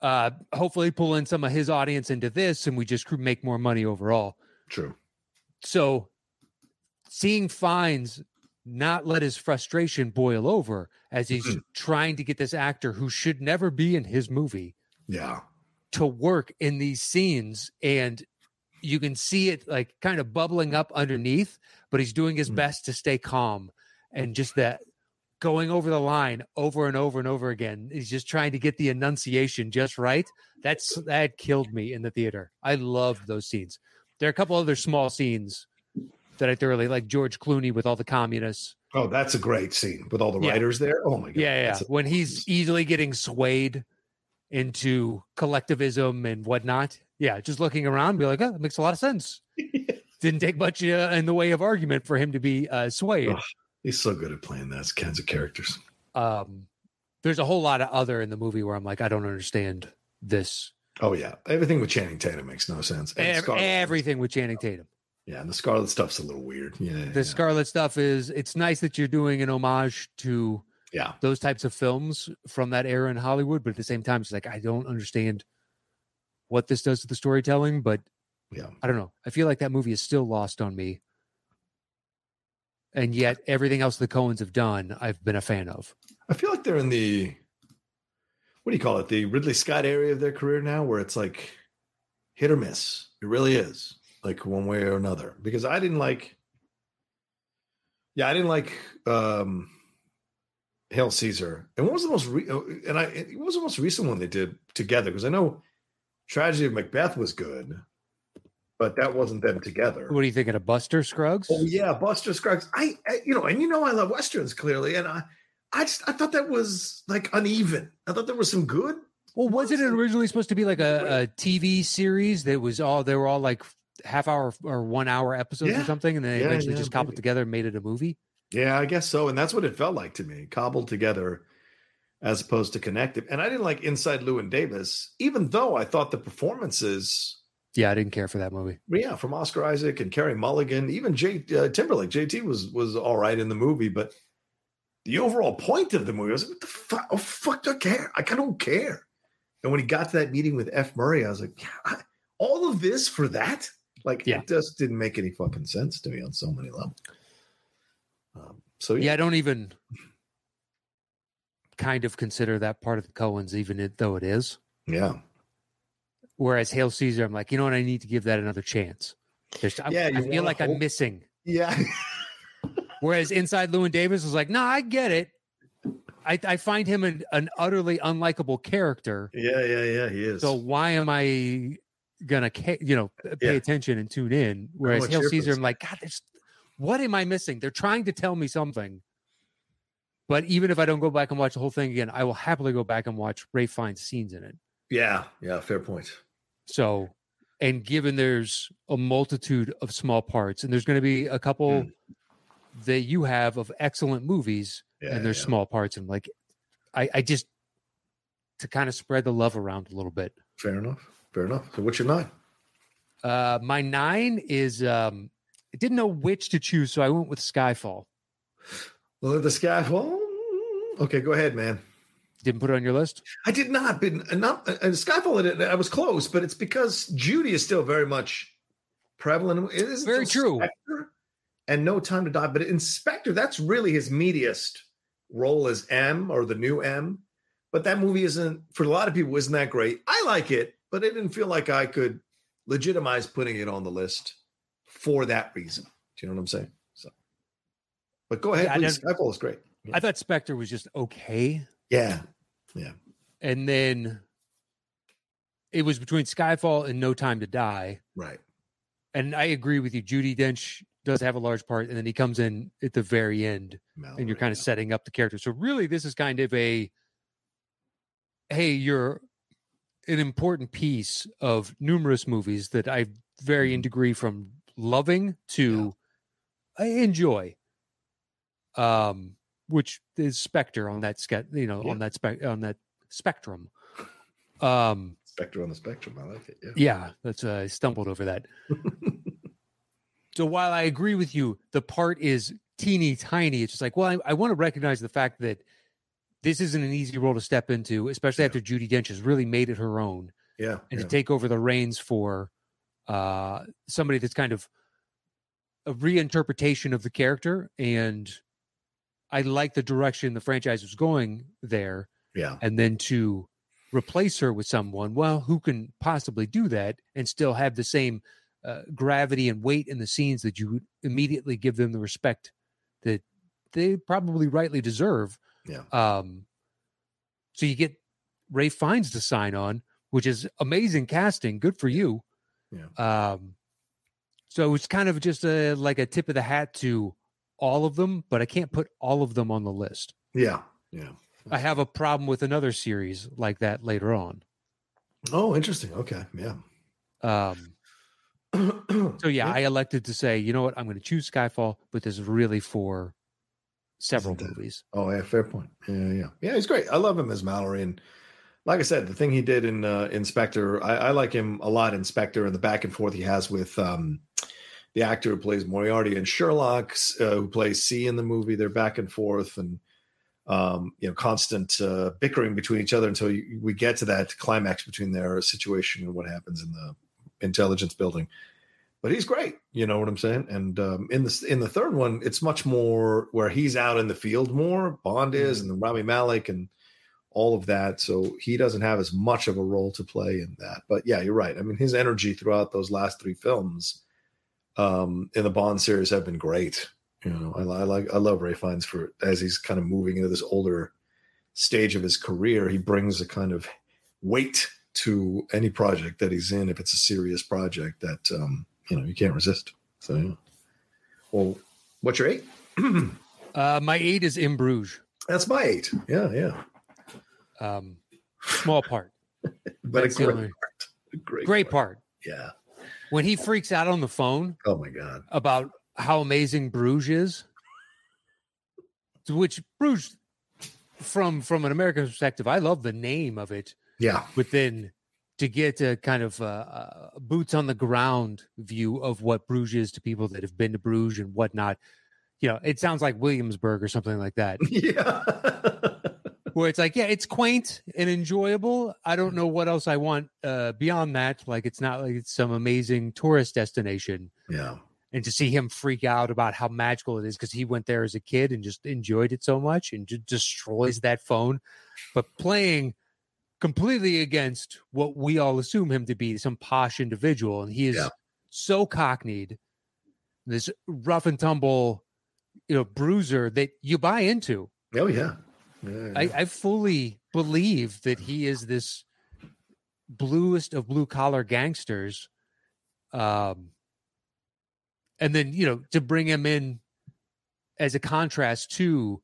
Uh, hopefully pull in some of his audience into this, and we just make more money overall. True. So, seeing Fiennes not let his frustration boil over as he's Mhm. trying to get this actor who should never be in his movie Yeah. to work in these scenes and you can see it like kind of bubbling up underneath but he's doing his Mm. best to stay calm and just that going over the line over and over and over again. He's just trying to get the enunciation just right. That's that killed me in the theater. I loved those scenes. There are a couple other small scenes that I thoroughly like. George Clooney with all the communists. Oh, that's a great scene with all the Yeah. writers there. Oh my god. Yeah, yeah. A- when he's easily getting swayed into collectivism and whatnot. Yeah, just looking around, be like, oh, that makes a lot of sense. Didn't take much uh, in the way of argument for him to be uh, swayed. He's so good at playing those kinds of characters. Um, there's a whole lot of other in the movie where I'm like, I don't understand this. Oh yeah, everything with Channing Tatum makes no sense. Ev- everything with Channing Tatum. Yeah, and the Scarlett stuff's a little weird. Yeah, The yeah. Scarlett stuff is it's nice that you're doing an homage to yeah. those types of films from that era in Hollywood, but at the same time, it's like I don't understand what this does to the storytelling, but Yeah. I don't know. I feel like that movie is still lost on me. And yet everything else the Coens have done, I've been a fan of. I feel like they're in the what do you call it? The Ridley Scott area of their career now, where it's like hit or miss. It really is, like one way or another. Because I didn't like, yeah, I didn't like um Hail Caesar. And what was the most re- oh, and I it was the most recent one they did together? Because I know Tragedy of Macbeth was good, but that wasn't them together. What are you thinking of Buster Scruggs? Oh yeah, Buster Scruggs. I, I, you know, and you know, I love westerns clearly, and I, I just I thought that was like uneven. I thought there was some good. Well, wasn't it originally supposed to be like a, a TV series that was all they were all like half hour or one hour episodes or something, and then they Yeah, eventually yeah, just cobbled maybe. together and made it a movie? Yeah, I guess so, and that's what it felt like to me, cobbled together, as opposed to connected. And I didn't like Inside Llewyn Davis, even though I thought the performances, Yeah, I didn't care for that movie. yeah, from Oscar Isaac and Carey Mulligan, even Jay uh, Timberlake, JT was was all right in the movie, but the overall point of the movie I was like, what the fuck? Oh fuck, do I care? I don't care. And when he got to that meeting with F. Murray, I was like, yeah, I, all of this for that? Like, Yeah. it just didn't make any fucking sense to me on so many levels. Um, so yeah, Yeah, I don't even kind of consider that part of the Coens, even it, though it is. yeah, Whereas Hail Caesar, I'm like, you know what? I need to give that another chance. There's, Yeah, I you feel like I'm missing. yeah. Whereas Inside Llewyn Davis was like, no, I get it. I, I find him an, an utterly unlikable character. Yeah, yeah, yeah. He is. So why am I gonna, ca- you know, pay Yeah. attention and tune in? Whereas Hail Caesar, I'm like, God, there's what am I missing? They're trying to tell me something. But even if I don't go back and watch the whole thing again, I will happily go back and watch Ralph Fiennes' scenes in it. yeah, yeah. Fair point. So, and given there's a multitude of small parts, and there's going to be a couple that you have of excellent movies, Yeah, and there's yeah. small parts, and like, I, I just to kind of spread the love around a little bit. Fair enough. Fair enough. So what's your nine? Uh, my nine is um, I didn't know which to choose, so I went with Skyfall. Well, the. Well, okay, go ahead, man. Didn't put it on your list. I did not, but not uh, Skyfall. I was close, but it's because Judi is still very much prevalent. It is Very true. And No Time to Die, but in Spectre. That's really his meatiest role as M or the new M. But that movie isn't for a lot of people. Isn't that great? I like it, but I didn't feel like I could legitimize putting it on the list for that reason. Do you know what I'm saying? But go ahead, Yeah, please. Skyfall is great. I thought Spectre was just okay, Yeah, Yeah. and then it was between Skyfall and No Time to Die. right. And I agree with you. Judi Dench does have a large part, and then he comes in at the very end, and you're kind of Mallory, setting up the character. So really, this is kind of a hey, you're an important piece of numerous movies that I vary in Mhm. degree from loving to I enjoy. Um, which is Spectre on that ske- you know, Yeah. on that spec on that spectrum. Um, Spectre on the spectrum. I like it. Yeah. yeah, that's uh, I stumbled over that. So while I agree with you, the part is teeny tiny. It's just like, well, I, I want to recognize the fact that this isn't an easy role to step into, especially Yeah. after Judi Dench has really made it her own, Yeah. and to take over the reins for uh, somebody that's kind of a reinterpretation of the character. And I like the direction the franchise was going there, yeah. and then to replace her with someone, well, who can possibly do that and still have the same uh, gravity and weight in the scenes that you would immediately give them the respect that they probably rightly deserve. Yeah. Um, so you get Ralph Fiennes to sign on, which is amazing casting. Good for you. Yeah. Um, so it's kind of just a like a tip of the hat to all of them, but I can't put all of them on the list. Yeah. Yeah. I have a problem with another series like that later on. Oh, interesting. Okay. Yeah. Um, so yeah, I elected to say, you know what, I'm going to choose Skyfall, but this is really for several movies. Oh, yeah, fair point. Yeah, yeah, yeah. He's great. I love him as Mallory, and like I said, the thing he did in uh, in Spectre, I, I like him a lot. In Spectre and the back and forth he has with um, the actor who plays Moriarty and Sherlock, uh, who plays C in the movie. They're back and forth, and um, you know, constant uh, bickering between each other until you, we get to that climax between their situation and what happens in the intelligence building. But he's great, you know what I'm saying. And um, in the in the third one, it's much more where he's out in the field more. Bond is, and then Rami Malek and all of that. So he doesn't have as much of a role to play in that. But yeah, you're right. I mean, his energy throughout those last three films um, in the Bond series have been great. You know, I, I like I love Ralph Fiennes for as he's kind of moving into this older stage of his career. He brings a kind of weight to any project that he's in if it's a serious project that um, you know you can't resist. So, yeah. well, what's your eight? Uh, my eight is in Bruges. That's my eight. Yeah, yeah. Um, small part, But That's a great part. A great, great part. Yeah. When he freaks out on the phone Oh my god. about how amazing Bruges is, which Bruges, from from an American perspective, I love the name of it. Yeah. but then to get a kind of uh, uh, boots on the ground view of what Bruges is to people that have been to Bruges and whatnot, you know, it sounds like Williamsburg or something like that, Yeah. Where it's like, yeah, it's quaint and enjoyable. I don't know what else I want uh, beyond that. Like, it's not like it's some amazing tourist destination. yeah. And to see him freak out about how magical it is because he went there as a kid and just enjoyed it so much and just destroys that phone. But playing completely against what we all assume him to be some posh individual. And he is Yeah. so cockneyed, this rough and tumble, you know, bruiser that you buy into. Oh yeah. Yeah, I, I fully believe that he is this bluest of blue collar gangsters. Um, and then, you know, to bring him in as a contrast to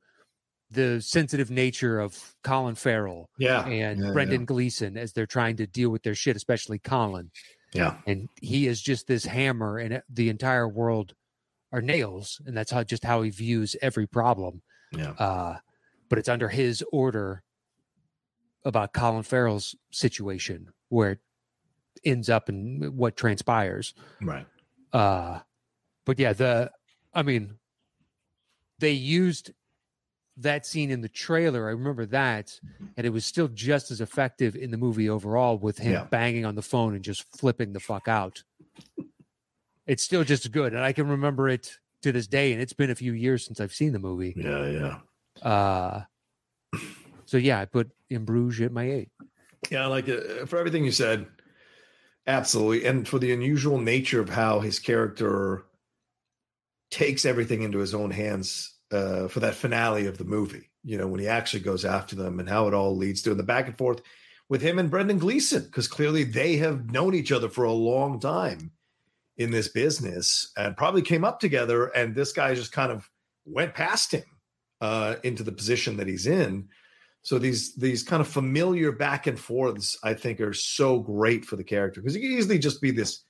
the sensitive nature of Colin Farrell yeah. and yeah, Brendan Gleeson as they're trying to deal with their shit, especially Colin. Yeah. And he is just this hammer, and the entire world are nails, and that's how just how he views every problem. Yeah. Uh, but it's under his order about Colin Farrell's situation where it ends up and what transpires. Right. Uh, but yeah, the I mean, they used that scene in the trailer. I remember that, and it was still just as effective in the movie overall with him Yeah. banging on the phone and just flipping the fuck out. It's still just good, and I can remember it to this day. And it's been a few years since I've seen the movie. Yeah. Yeah. Uh, so yeah, I put in at my eight. Yeah. Like for everything you said, absolutely, and for the unusual nature of how his character takes everything into his own hands uh, for that finale of the movie. You know, when he actually goes after them and how it all leads to and the back and forth with him and Brendan Gleeson, because clearly they have known each other for a long time in this business and probably came up together. And this guy just kind of went past him uh, into the position that he's in. So these these kind of familiar back and forths, I think, are so great for the character because he could easily just be this,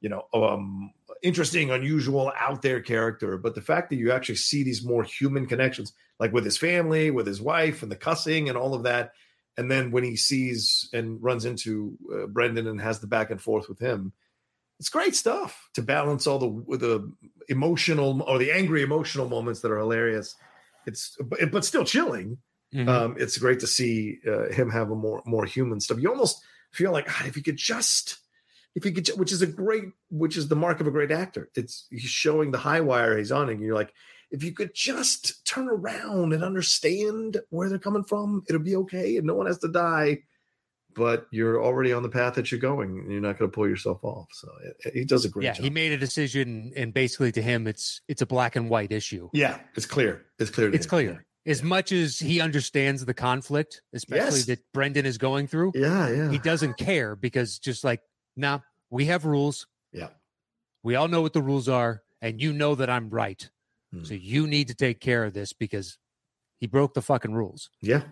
you know, um, interesting, unusual, out there character. But the fact that you actually see these more human connections, like with his family, with his wife, and the cussing and all of that, and then when he sees and runs into uh, Brendan and has the back and forth with him, it's great stuff to balance all the the emotional or the angry emotional moments that are hilarious. It's but, but still chilling Mhm. um, it's great to see uh, him have a more more human stuff. You almost feel like "Ah, if he could just, if he could, ju-" which is a great, which is the mark of a great actor. It's he's showing the high wire he's on, and you're like, if you could just turn around and understand where they're coming from, it'll be okay, and no one has to die. But you're already on the path that you're going. And you're not going to pull yourself off. So it, he does a great job. yeah, job. he made a decision, and basically to him, it's it's a black and white issue. yeah, it's clear. It's clear. to It's him. clear. As much as he understands the conflict, especially Yes. that Brendan is going through, Yeah, yeah. he doesn't care because just like, nah, we have rules. Yeah. We all know what the rules are, and you know that I'm right. Hmm. So you need to take care of this because he broke the fucking rules. Yeah.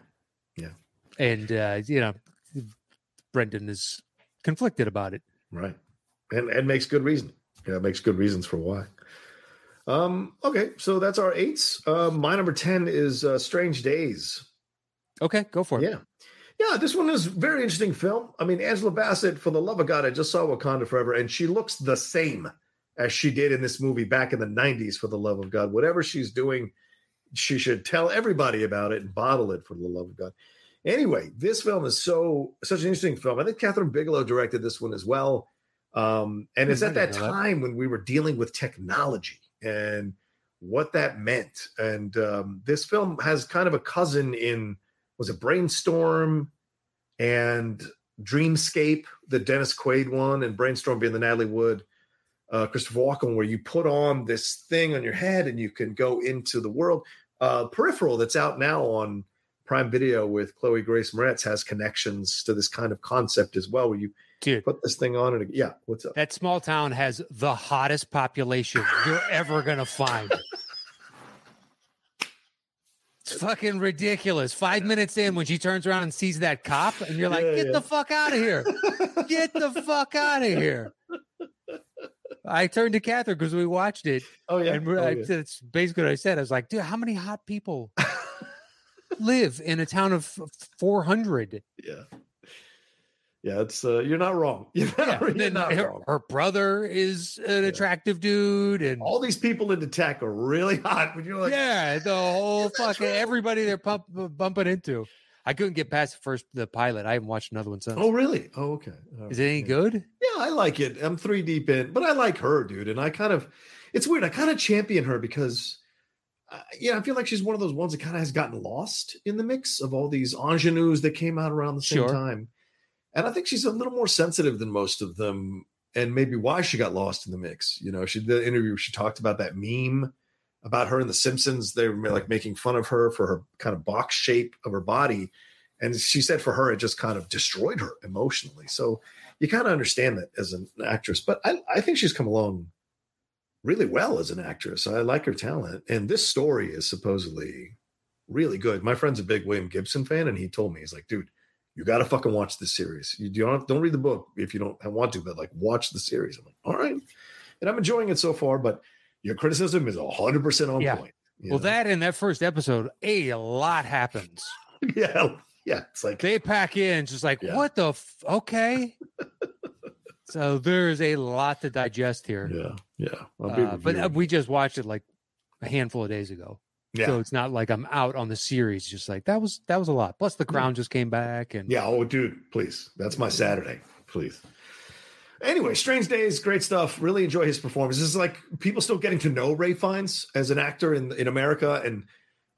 Yeah. And uh, you know, Brendan is conflicted about it. Right. And and makes good reason. Yeah, makes good reasons for why. Um, okay, so that's our eights. Uh, my number 10 is uh, Strange Days. Okay, go for it. Yeah. Yeah, this one is very interesting film. I mean, Angela Bassett, for the love of God, I just saw Wakanda Forever, and she looks the same as she did in this movie back in the 90s, for the love of God. Whatever she's doing, she should tell everybody about it and bottle it for the love of God. Anyway, this film is so such an interesting film. I think Kathryn Bigelow directed this one as well. Um, and it's Hmm, at that didn't that. time when we were dealing with technology and what that meant. And um, this film has kind of a cousin in was it Brainstorm and Dreamscape, the Dennis Quaid one, and Brainstorm being the Natalie Wood, uh, Christopher Walken, where you put on this thing on your head and you can go into the world. Uh, Peripheral, that's out now on Prime Video with Chloe Grace Moretz, has connections to this kind of concept as well, where you Dude, put this thing on and yeah, what's up? that small town has the hottest population you're ever gonna find. It's fucking ridiculous. Five minutes in, when she turns around and sees that cop, and you're like, Yeah, "Get yeah. the fuck out of here! Get the fuck out of here!" I turned to Catherine because we watched it, oh yeah, and oh, I, yeah. that's basically what I said. I was like, "Dude, how many hot people live in a town of 400?" yeah. Yeah, it's uh, you're not wrong. You're not, Yeah, you're not her, wrong. her brother is an Yeah. attractive dude, and All these people into tech are really hot. When you're like, yeah, the whole fucking right. everybody they're pump, bumping into. I couldn't get past the first the pilot. I haven't watched another one since. oh really? Oh okay. All Is it any good? Yeah, I like it. I'm three deep in, but I like her, dude. And I kind of, it's weird. I kind of champion her because, uh, yeah, I feel like she's one of those ones that kind of has gotten lost in the mix of all these ingenues that came out around the same Sure. time. And I think she's a little more sensitive than most of them, and maybe why she got lost in the mix. You know, she the interview. She talked about that meme about her in The Simpsons. They were like making fun of her for her kind of box shape of her body. And she said for her, it just kind of destroyed her emotionally. So you kind of understand that as an actress. But I, I think she's come along really well as an actress. I like her talent. And this story is supposedly really good. My friend's a big William Gibson fan, and he told me, he's like, dude, you got to fucking watch this series. You don't don't read the book if you don't want to, but like watch the series. I'm like, all right. And I'm enjoying it so far, but your criticism is 100% on Yeah. point. Well, know? that in that first episode, a lot happens. yeah, yeah. It's like, They pack in just like Yeah. what the f- okay. so there's a lot to digest here. yeah, yeah. Uh, but uh, we just watched it like a handful of days ago. yeah. So it's not like I'm out on the series. Just like that was that was a lot. Plus the crown just came back and Yeah. Oh, dude, please. That's my Saturday. Please. Anyway, Strange Days, great stuff. Really enjoy his performance. This is like people still getting to know Ralph Fiennes as an actor in in America, and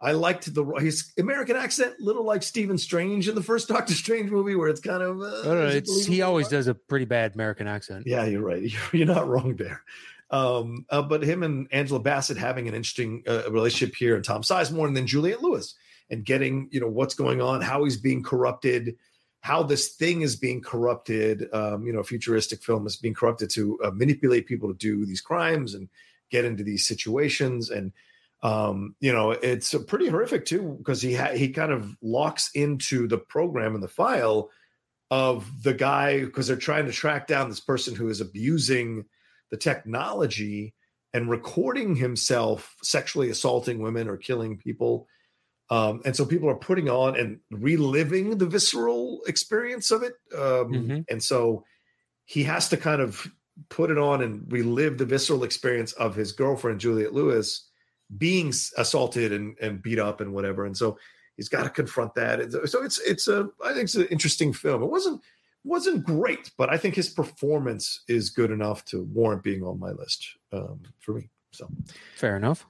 I liked the his American accent, little like Stephen Strange in the first Doctor Strange movie, where it's kind of. Uh, I don't know, it's he always does a pretty bad American accent. Yeah, you're right. You're, not wrong there. Um, uh, but him and Angela Bassett having an interesting uh, relationship here, and Tom Sizemore, and then Juliette Lewis, and getting you know what's going on, how he's being corrupted, how this thing is being corrupted. Um, you know, futuristic film is being corrupted to uh, manipulate people to do these crimes and get into these situations, and um, you know, it's uh, pretty horrific too because he ha- he kind of locks into the program and the file of the guy because they're trying to track down this person who is abusing the technology and recording himself sexually assaulting women or killing people. Um, and so people are putting on and reliving the visceral experience of it. Um, Mhm. And so he has to kind of put it on and relive the visceral experience of his girlfriend, Juliette Lewis, being assaulted and, and beat up and whatever. And so he's got to confront that. So- it's it's a I think it's an interesting film. It wasn't wasn't great, but I think his performance is good enough to warrant being on my list um, for me. So Fair enough.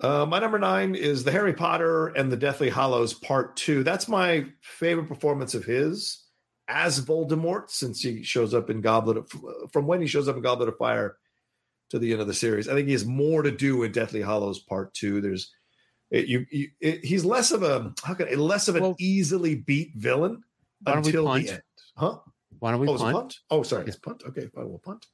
uh, my number nine is the Harry Potter and the Deathly Hallows Part Two. That's my favorite performance of his as Voldemort since he shows up in Goblet of, from when he shows up in Goblet of Fire to the end of the series. I think he has more to do in Deathly Hallows Part Two. There's it, you, you it, he's less of a how can less of an Well, easily beat villain why don't we until the end. Huh? Why don't we oh, punt? punt? Oh, sorry, it's punt. Okay, fine, we'll punt.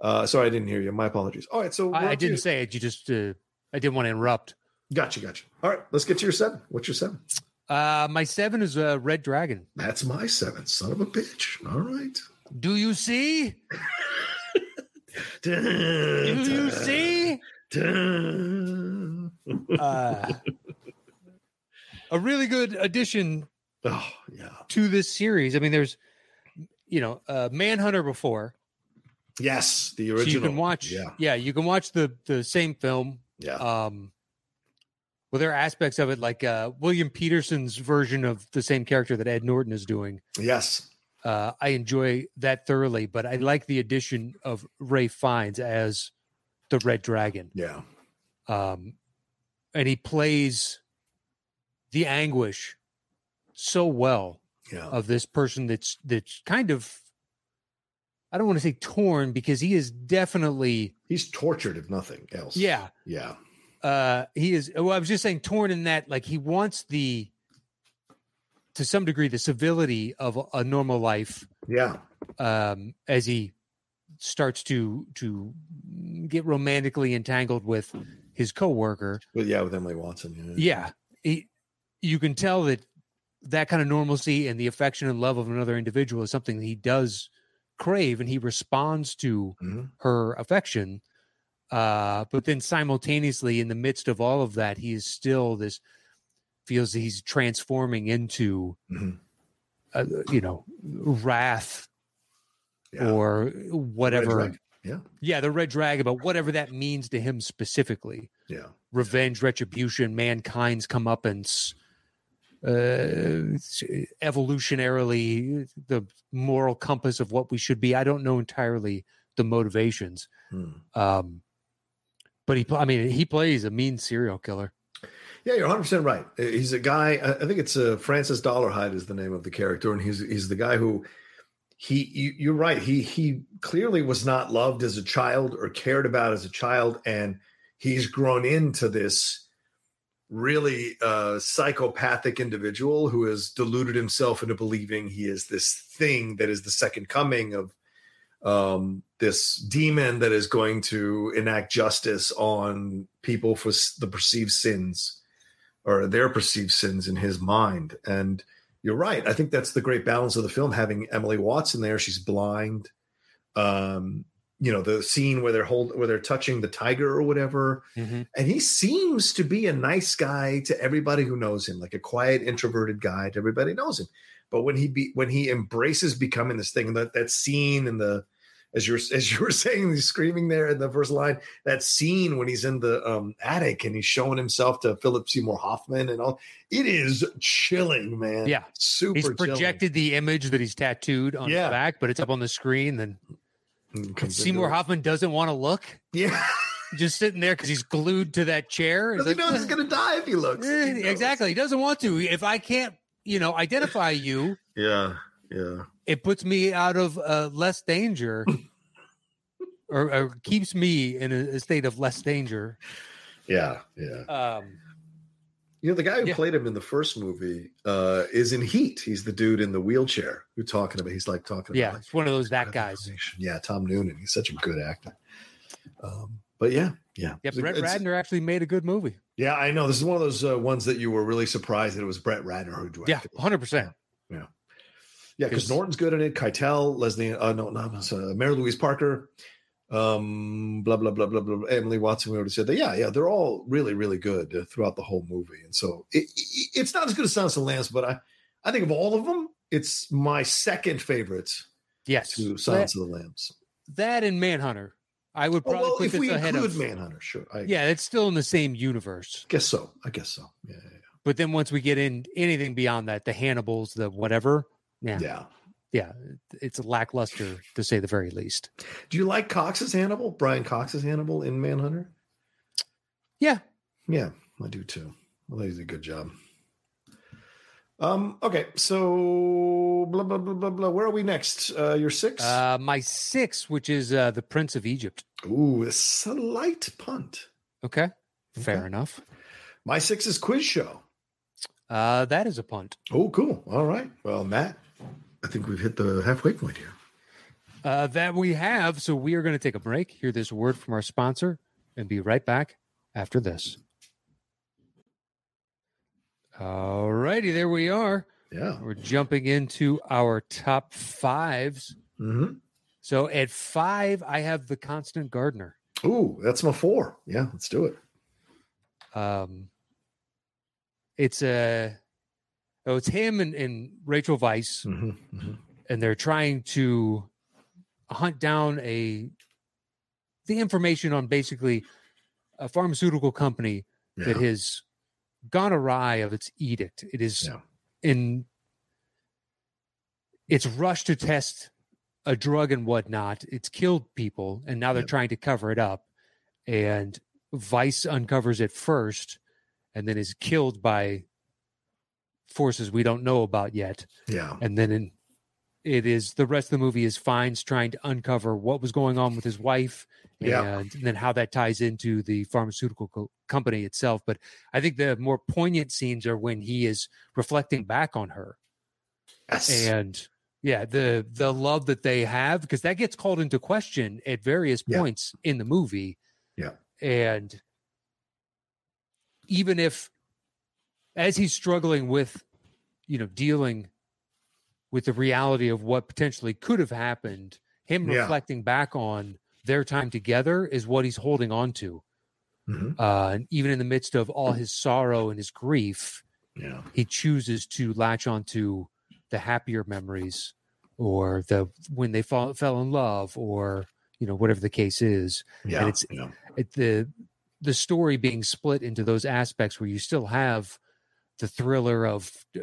Uh, sorry, I didn't hear you. My apologies. All right, so I, I to you. didn't say it. You just uh, I didn't want to interrupt. Gotcha, gotcha. All right, let's get to your seven. What's your seven? Uh, my seven is a uh, Red Dragon. That's my seven. Son of a bitch. All right. Do you see? Do you see? Uh, a really good addition Oh yeah. to this series. I mean, there's, you know, uh, Manhunter before, Yes, the so original. you can watch. Yeah, you can watch the the same film. yeah. Um, well, there are aspects of it like uh, William Petersen's version of the same character that Ed Norton is doing. yes. Uh, I enjoy that thoroughly, but I like the addition of Ralph Fiennes as the Red Dragon. Yeah. um, and he plays the anguish so well Yeah. of this person that's that's kind of I don't want to say torn because he is definitely He's tortured if nothing else. yeah Yeah. uh he is well I was just saying torn in that like he wants the to some degree the civility of a- normal life Yeah. um as he starts to to get romantically entangled with his coworker But yeah, with Emily Watson. Yeah. yeah he, you can tell that that kind of normalcy and the affection and love of another individual is something that he does crave and he responds to Mhm. her affection uh but then simultaneously in the midst of all of that he is still this feels that he's transforming into Mhm. uh, you know wrath Yeah. or whatever Yeah. yeah the red dragon but whatever that means to him specifically Yeah. revenge, retribution, mankind's comeuppance, uh, evolutionarily, the moral compass of what we should be. I don't know entirely the motivations, Hmm. um, but he, I mean, he plays a mean serial killer. Yeah, you're 100 percent right. Uh, He's a guy. I think it's uh, Francis Dolarhyde is the name of the character, and he's he's the guy who he. You, you're right. He he clearly was not loved as a child or cared about as a child, and he's grown into this really uh, psychopathic individual who has deluded himself into believing he is this thing that is the second coming of um, this demon that is going to enact justice on people for the perceived sins or their perceived sins in his mind. And you're right. I think that's the great balance of the film having Emily Watson there. She's blind. Um, you know, the scene where they're hold where they're touching the tiger or whatever. And he seems to be a nice guy to everybody who knows him, like a quiet, introverted guy to everybody who knows him. But when he be when he embraces becoming this thing, that that scene in the as you're as you were saying, he's screaming there in the first line. That scene when he's in the um, attic and he's showing himself to Philip Seymour Hoffman and all. It is chilling, man. Yeah. super. He's chilling. projected the image that he's tattooed on Yeah. his back, but it's up on the screen. Then Seymour it. Hoffman doesn't want to look, Yeah, just sitting there because he's glued to that chair. He's because he like, knows he's gonna die if he looks. Eh, He exactly. He doesn't want to. If I can't, you know, identify you, Yeah, yeah. it puts me out of uh, less danger or, or keeps me in a, a state of less danger. Yeah, yeah. Um, You know, the guy who Yeah. played him in the first movie uh, is in Heat. He's the dude in the wheelchair who talking about. He's like talking yeah, about. it's one of those that guys. Yeah, Tom Noonan. He's such a good actor. Um, but yeah, yeah, Yeah, Brett it's- Ratner actually made a good movie. Yeah, I know. This is one of those uh, ones that you were really surprised that it was Brett Ratner who directed. Yeah, hundred percent. Yeah, because 'Cause- Norton's good in it. Keitel, Leslie, uh, no, no, uh, Mary Louise Parker, um, blah blah blah blah blah. Emily Watson. We already said that. Yeah, yeah, they're all really, really good uh, throughout the whole movie. And so it, it, it's not as good as Silence of the Lambs, but I, I think of all of them, it's my second favorite Yes, to that, Silence of the Lambs. that and Manhunter, I would Oh, probably well, if we ahead include of. Manhunter, sure. I Yeah, it's still in the same universe. guess so. I guess so. Yeah, yeah, But then once we get in anything beyond that, the Hannibals, the whatever, yeah, yeah. yeah, it's lackluster to say the very least. Do you like Cox's Hannibal? Brian Cox's Hannibal in Manhunter? Yeah, Yeah, I do too. I think he did a good job. Um, okay, so blah blah blah blah blah. Where are we next? Uh, your six? Uh, my six, which is uh, the Prince of Egypt. Ooh, a slight punt. Okay, fair Okay. enough. My six is quiz show. Uh, that is a punt. Oh, cool. All right. Well, Matt, I think we've hit the halfway point here. Uh, that we have. So we are going to take a break, hear this word from our sponsor, and be right back after this. All righty, there we are. Yeah. We're jumping into our top fives. Mm-hmm. So at five, I have the Constant Gardener. Ooh, that's my four. Yeah, let's do it. Um, it's a oh, it's him and, and Rachel Weisz, Mm-hmm. Mm-hmm. and they're trying to hunt down a the information on basically a pharmaceutical company Yeah. that has gone awry of its edict. It is Yeah. in it's rushed to test a drug and whatnot. It's killed people, and now they're Yep. trying to cover it up. And Weisz uncovers it first, and then is killed by forces we don't know about yet. yeah. And then in, it is the rest of the movie is Fiennes trying to uncover what was going on with his wife Yeah. and then how that ties into the pharmaceutical co- company itself. But I think the more poignant scenes are when he is reflecting back on her Yes. and yeah, the the love that they have because that gets called into question at various Yeah. points in the movie. Yeah. And even if as he's struggling with you know dealing with the reality of what potentially could have happened, him Yeah. reflecting back on their time together is what he's holding on to. Mhm. Uh, and even in the midst of all his sorrow and his grief, Yeah. he chooses to latch onto the happier memories or the when they fall, fell in love or you know whatever the case is Yeah. it's- yeah. it, the the story being split into those aspects where you still have the thriller of uh,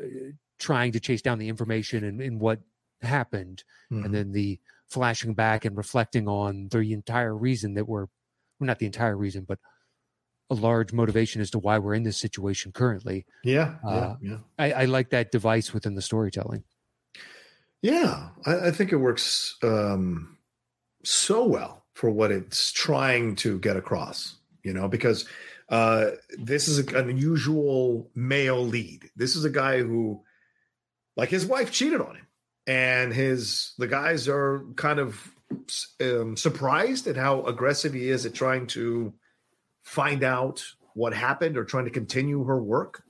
trying to chase down the information and, and what happened Mhm. and then the flashing back and reflecting on the entire reason that we're well, not the entire reason but a large motivation as to why we're in this situation currently yeah. uh, yeah. Yeah. I, I like that device within the storytelling. Yeah, I, I think it works um, so well for what it's trying to get across. You know, because uh, this is a, an unusual male lead. This is a guy who, like, his wife cheated on him, and his the guys are kind of um, surprised at how aggressive he is at trying to find out what happened or trying to continue her work.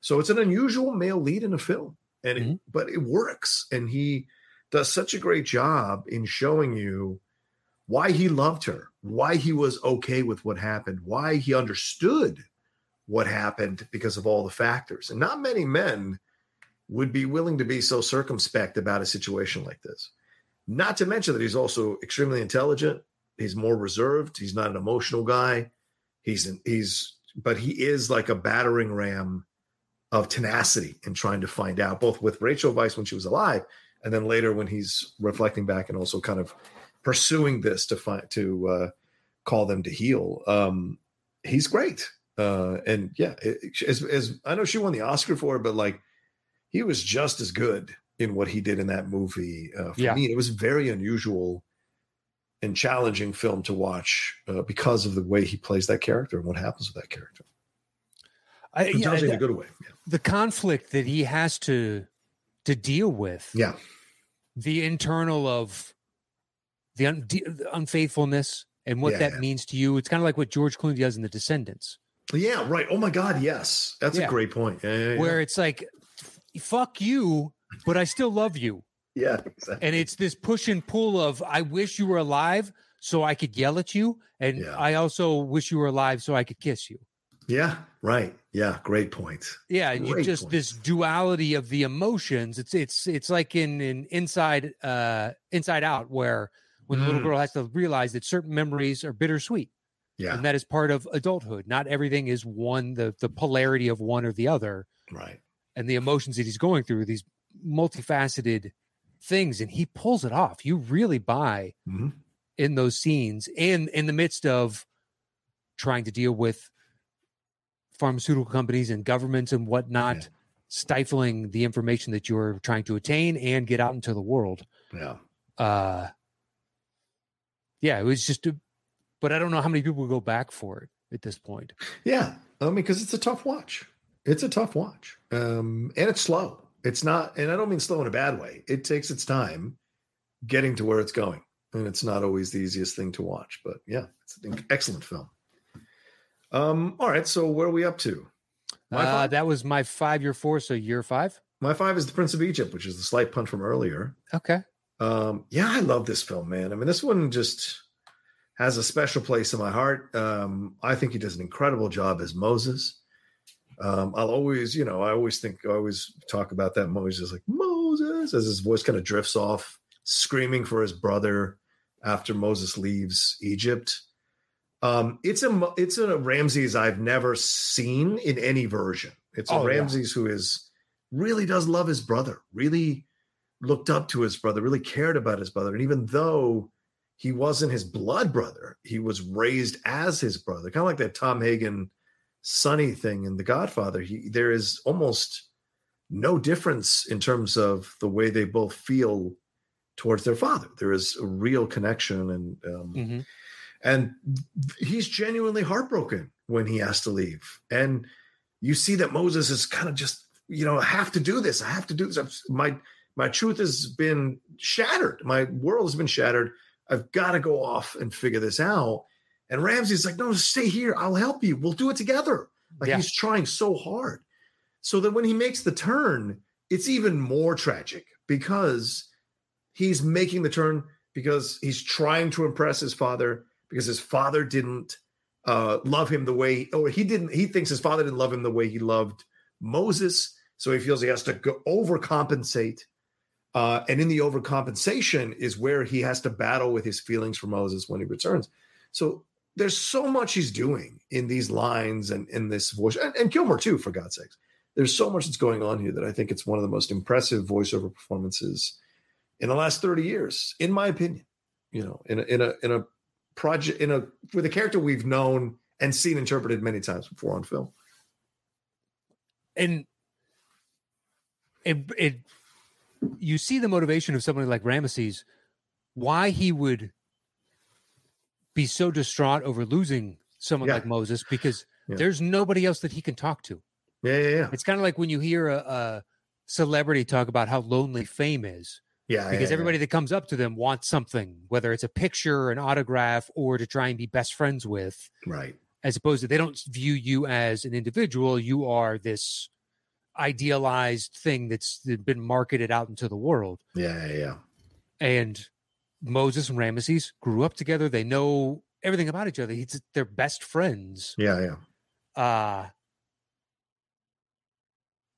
So it's an unusual male lead in a film, and it, Mhm. but it works, and he does such a great job in showing you why he loved her, why he was okay with what happened, why he understood what happened because of all the factors. And not many men would be willing to be so circumspect about a situation like this. Not to mention that he's also extremely intelligent. He's more reserved. He's not an emotional guy. He's an, he's but he is like a battering ram of tenacity in trying to find out both with Rachel Weisz when she was alive and then later when he's reflecting back and also kind of pursuing this to find to uh, call them to heal. Um, he's great, uh, and yeah, it, as, as I know she won the Oscar for it, but like he was just as good in what he did in that movie. Uh, for Yeah. me, it was very unusual and challenging film to watch uh, because of the way he plays that character and what happens with that character. I, yeah, in a good way. the conflict that he has to to deal with, Yeah. the internal of the, un, the unfaithfulness and what Yeah. that means to you. It's kind of like what George Clooney does in The Descendants, Yeah. Right. Oh my God. Yes. That's Yeah. a great point. Yeah. Yeah. yeah. where it's like, "Fuck you," but I still love you, yeah exactly. and it's this push and pull of, "I wish you were alive." So I could yell at you, and Yeah. I also wish you were alive so I could kiss you. Yeah, right. Yeah, great point. Yeah, and you just point. this duality of the emotions. It's it's it's like in in Inside uh Inside Out, where when the little Mm. girl has to realize that certain memories are bittersweet, Yeah, and that is part of adulthood. Not everything is one the the polarity of one or the other, right. and the emotions that he's going through these multifaceted things, and he pulls it off. You really buy Mhm. in those scenes, and in the midst of trying to deal with pharmaceutical companies and governments and whatnot. Yeah. stifling the information that you're trying to attain and get out into the world. Yeah. Uh, yeah, it was just, a, but I don't know how many people go back for it at this point. Yeah. I mean, because it's a tough watch. It's a tough watch. Um, and it's slow. It's not, and I don't mean slow in a bad way. It takes its time getting to where it's going. And it's not always the easiest thing to watch. But yeah, it's an excellent film. Um, all right. So where are we up to? Uh, that was my five year four, so year five. My five is the Prince of Egypt, which is the slight punch from earlier. Okay. Um, yeah, I love this film, man. I mean, this one just has a special place in my heart. Um, I think he does an incredible job as Moses. Um, I'll always, you know, I always think, I always talk about that Moses is like Moses as his voice kind of drifts off, screaming for his brother after Moses leaves Egypt. Um, it's a it's a Ramses I've never seen in any version. It's a oh, Ramses yeah. who is really does love his brother, really looked up to his brother, really cared about his brother, and even though he wasn't his blood brother, he was raised as his brother, kind of like that Tom Hagen Sonny thing in The Godfather. He there is almost no difference in terms of the way they both feel towards their father. There is a real connection, and um, mm-hmm and he's genuinely heartbroken when he has to leave and you see that moses is kind of just you know i have to do this i have to do this I'm, my my truth has been shattered my world has been shattered i've got to go off and figure this out and ramsey's like no stay here i'll help you we'll do it together like yeah. he's trying so hard so that when he makes the turn it's even more tragic because he's making the turn because he's trying to impress his father because his father didn't uh, love him the way, or he didn't. He thinks his father didn't love him the way he loved Moses, so he feels he has to go overcompensate. Uh, and in the overcompensation is where he has to battle with his feelings for Moses when he returns. So there's so much he's doing in these lines and in this voice, and, and Kilmer too, for God's sakes. There's so much that's going on here that I think it's one of the most impressive voiceover performances in the last 30 years, in my opinion. You know, in a in a in a project in a with a character we've known and seen interpreted many times before on film. And it it you see the motivation of somebody like Ramesses, why he would be so distraught over losing someone yeah. like Moses because yeah. there's nobody else that he can talk to. Yeah, yeah, yeah. It's kind of like when you hear a, a celebrity talk about how lonely fame is yeah, because everybody that comes up to them wants something, whether it's a picture, an autograph, or to try and be best friends with. Right. As opposed to they don't view you as an individual. You are this idealized thing that's been marketed out into the world. Yeah, yeah, yeah. And Moses and Ramesses grew up together. They know everything about each other. He's, they're best friends. Yeah, yeah. Uh,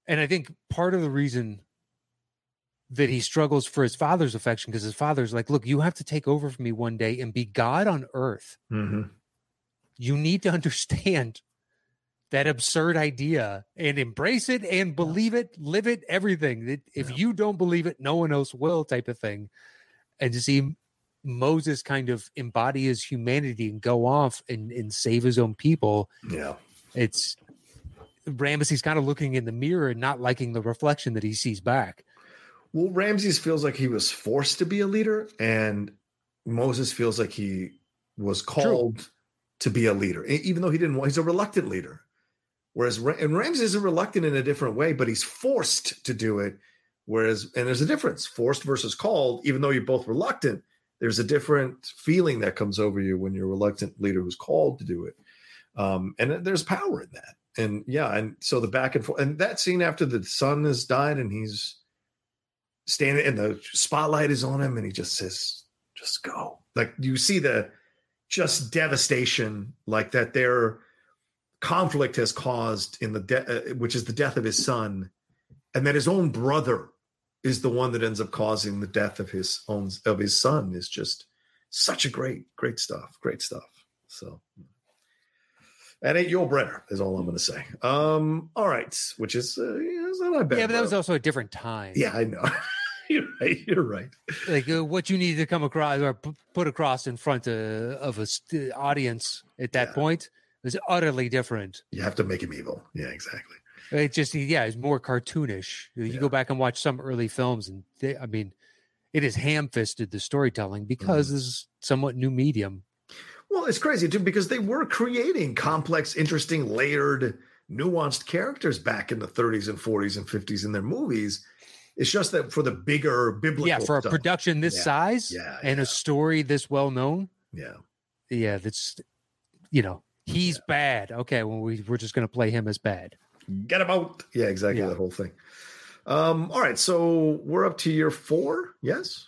and I think part of the reason that he struggles for his father's affection because his father's like, look, you have to take over for me one day and be God on earth. Mm-hmm. You need to understand that absurd idea and embrace it and believe it, live it, everything. If yeah. you don't believe it, no one else will, type of thing. And to see Moses kind of embody his humanity and go off and, and save his own people. Yeah. It's Ramesses kind of looking in the mirror and not liking the reflection that he sees back. Well, Ramses feels like he was forced to be a leader, and Moses feels like he was called True. to be a leader, even though he didn't want. He's a reluctant leader, whereas and Ramses isn't reluctant in a different way, but he's forced to do it. Whereas, and there's a difference: forced versus called. Even though you're both reluctant, there's a different feeling that comes over you when you're a reluctant leader who's called to do it, um, and there's power in that. And yeah, and so the back and forth, and that scene after the son has died, and he's standing and the spotlight is on him and he just says just go like you see the just devastation like that their conflict has caused in the de- uh, which is the death of his son and that his own brother is the one that ends up causing the death of his own of his son is just such a great great stuff great stuff so and ain't Yul Brynner is all I'm going to say. Um, all right, which is uh, yeah, not bad. Yeah, but that was also a different time. Yeah, I know. you're right. You're right. Like uh, what you needed to come across or p- put across in front of, of a st- audience at that yeah. point was utterly different. You have to make him evil. Yeah, exactly. It just yeah, it's more cartoonish. You Yeah. go back and watch some early films, and they, I mean, it is ham-fisted the storytelling because Mm-hmm. this is somewhat new medium. Well, it's crazy too because they were creating complex, interesting, layered, nuanced characters back in the 30s and 40s and 50s in their movies. It's just that for the bigger biblical, yeah, for a stuff- production this Yeah, size yeah, and yeah. a story this well known, yeah, yeah, that's you know he's bad. Okay, well we we're just going to play him as bad. get him out. yeah, exactly Yeah. that whole thing. Um, all right, so we're up to year four. Yes,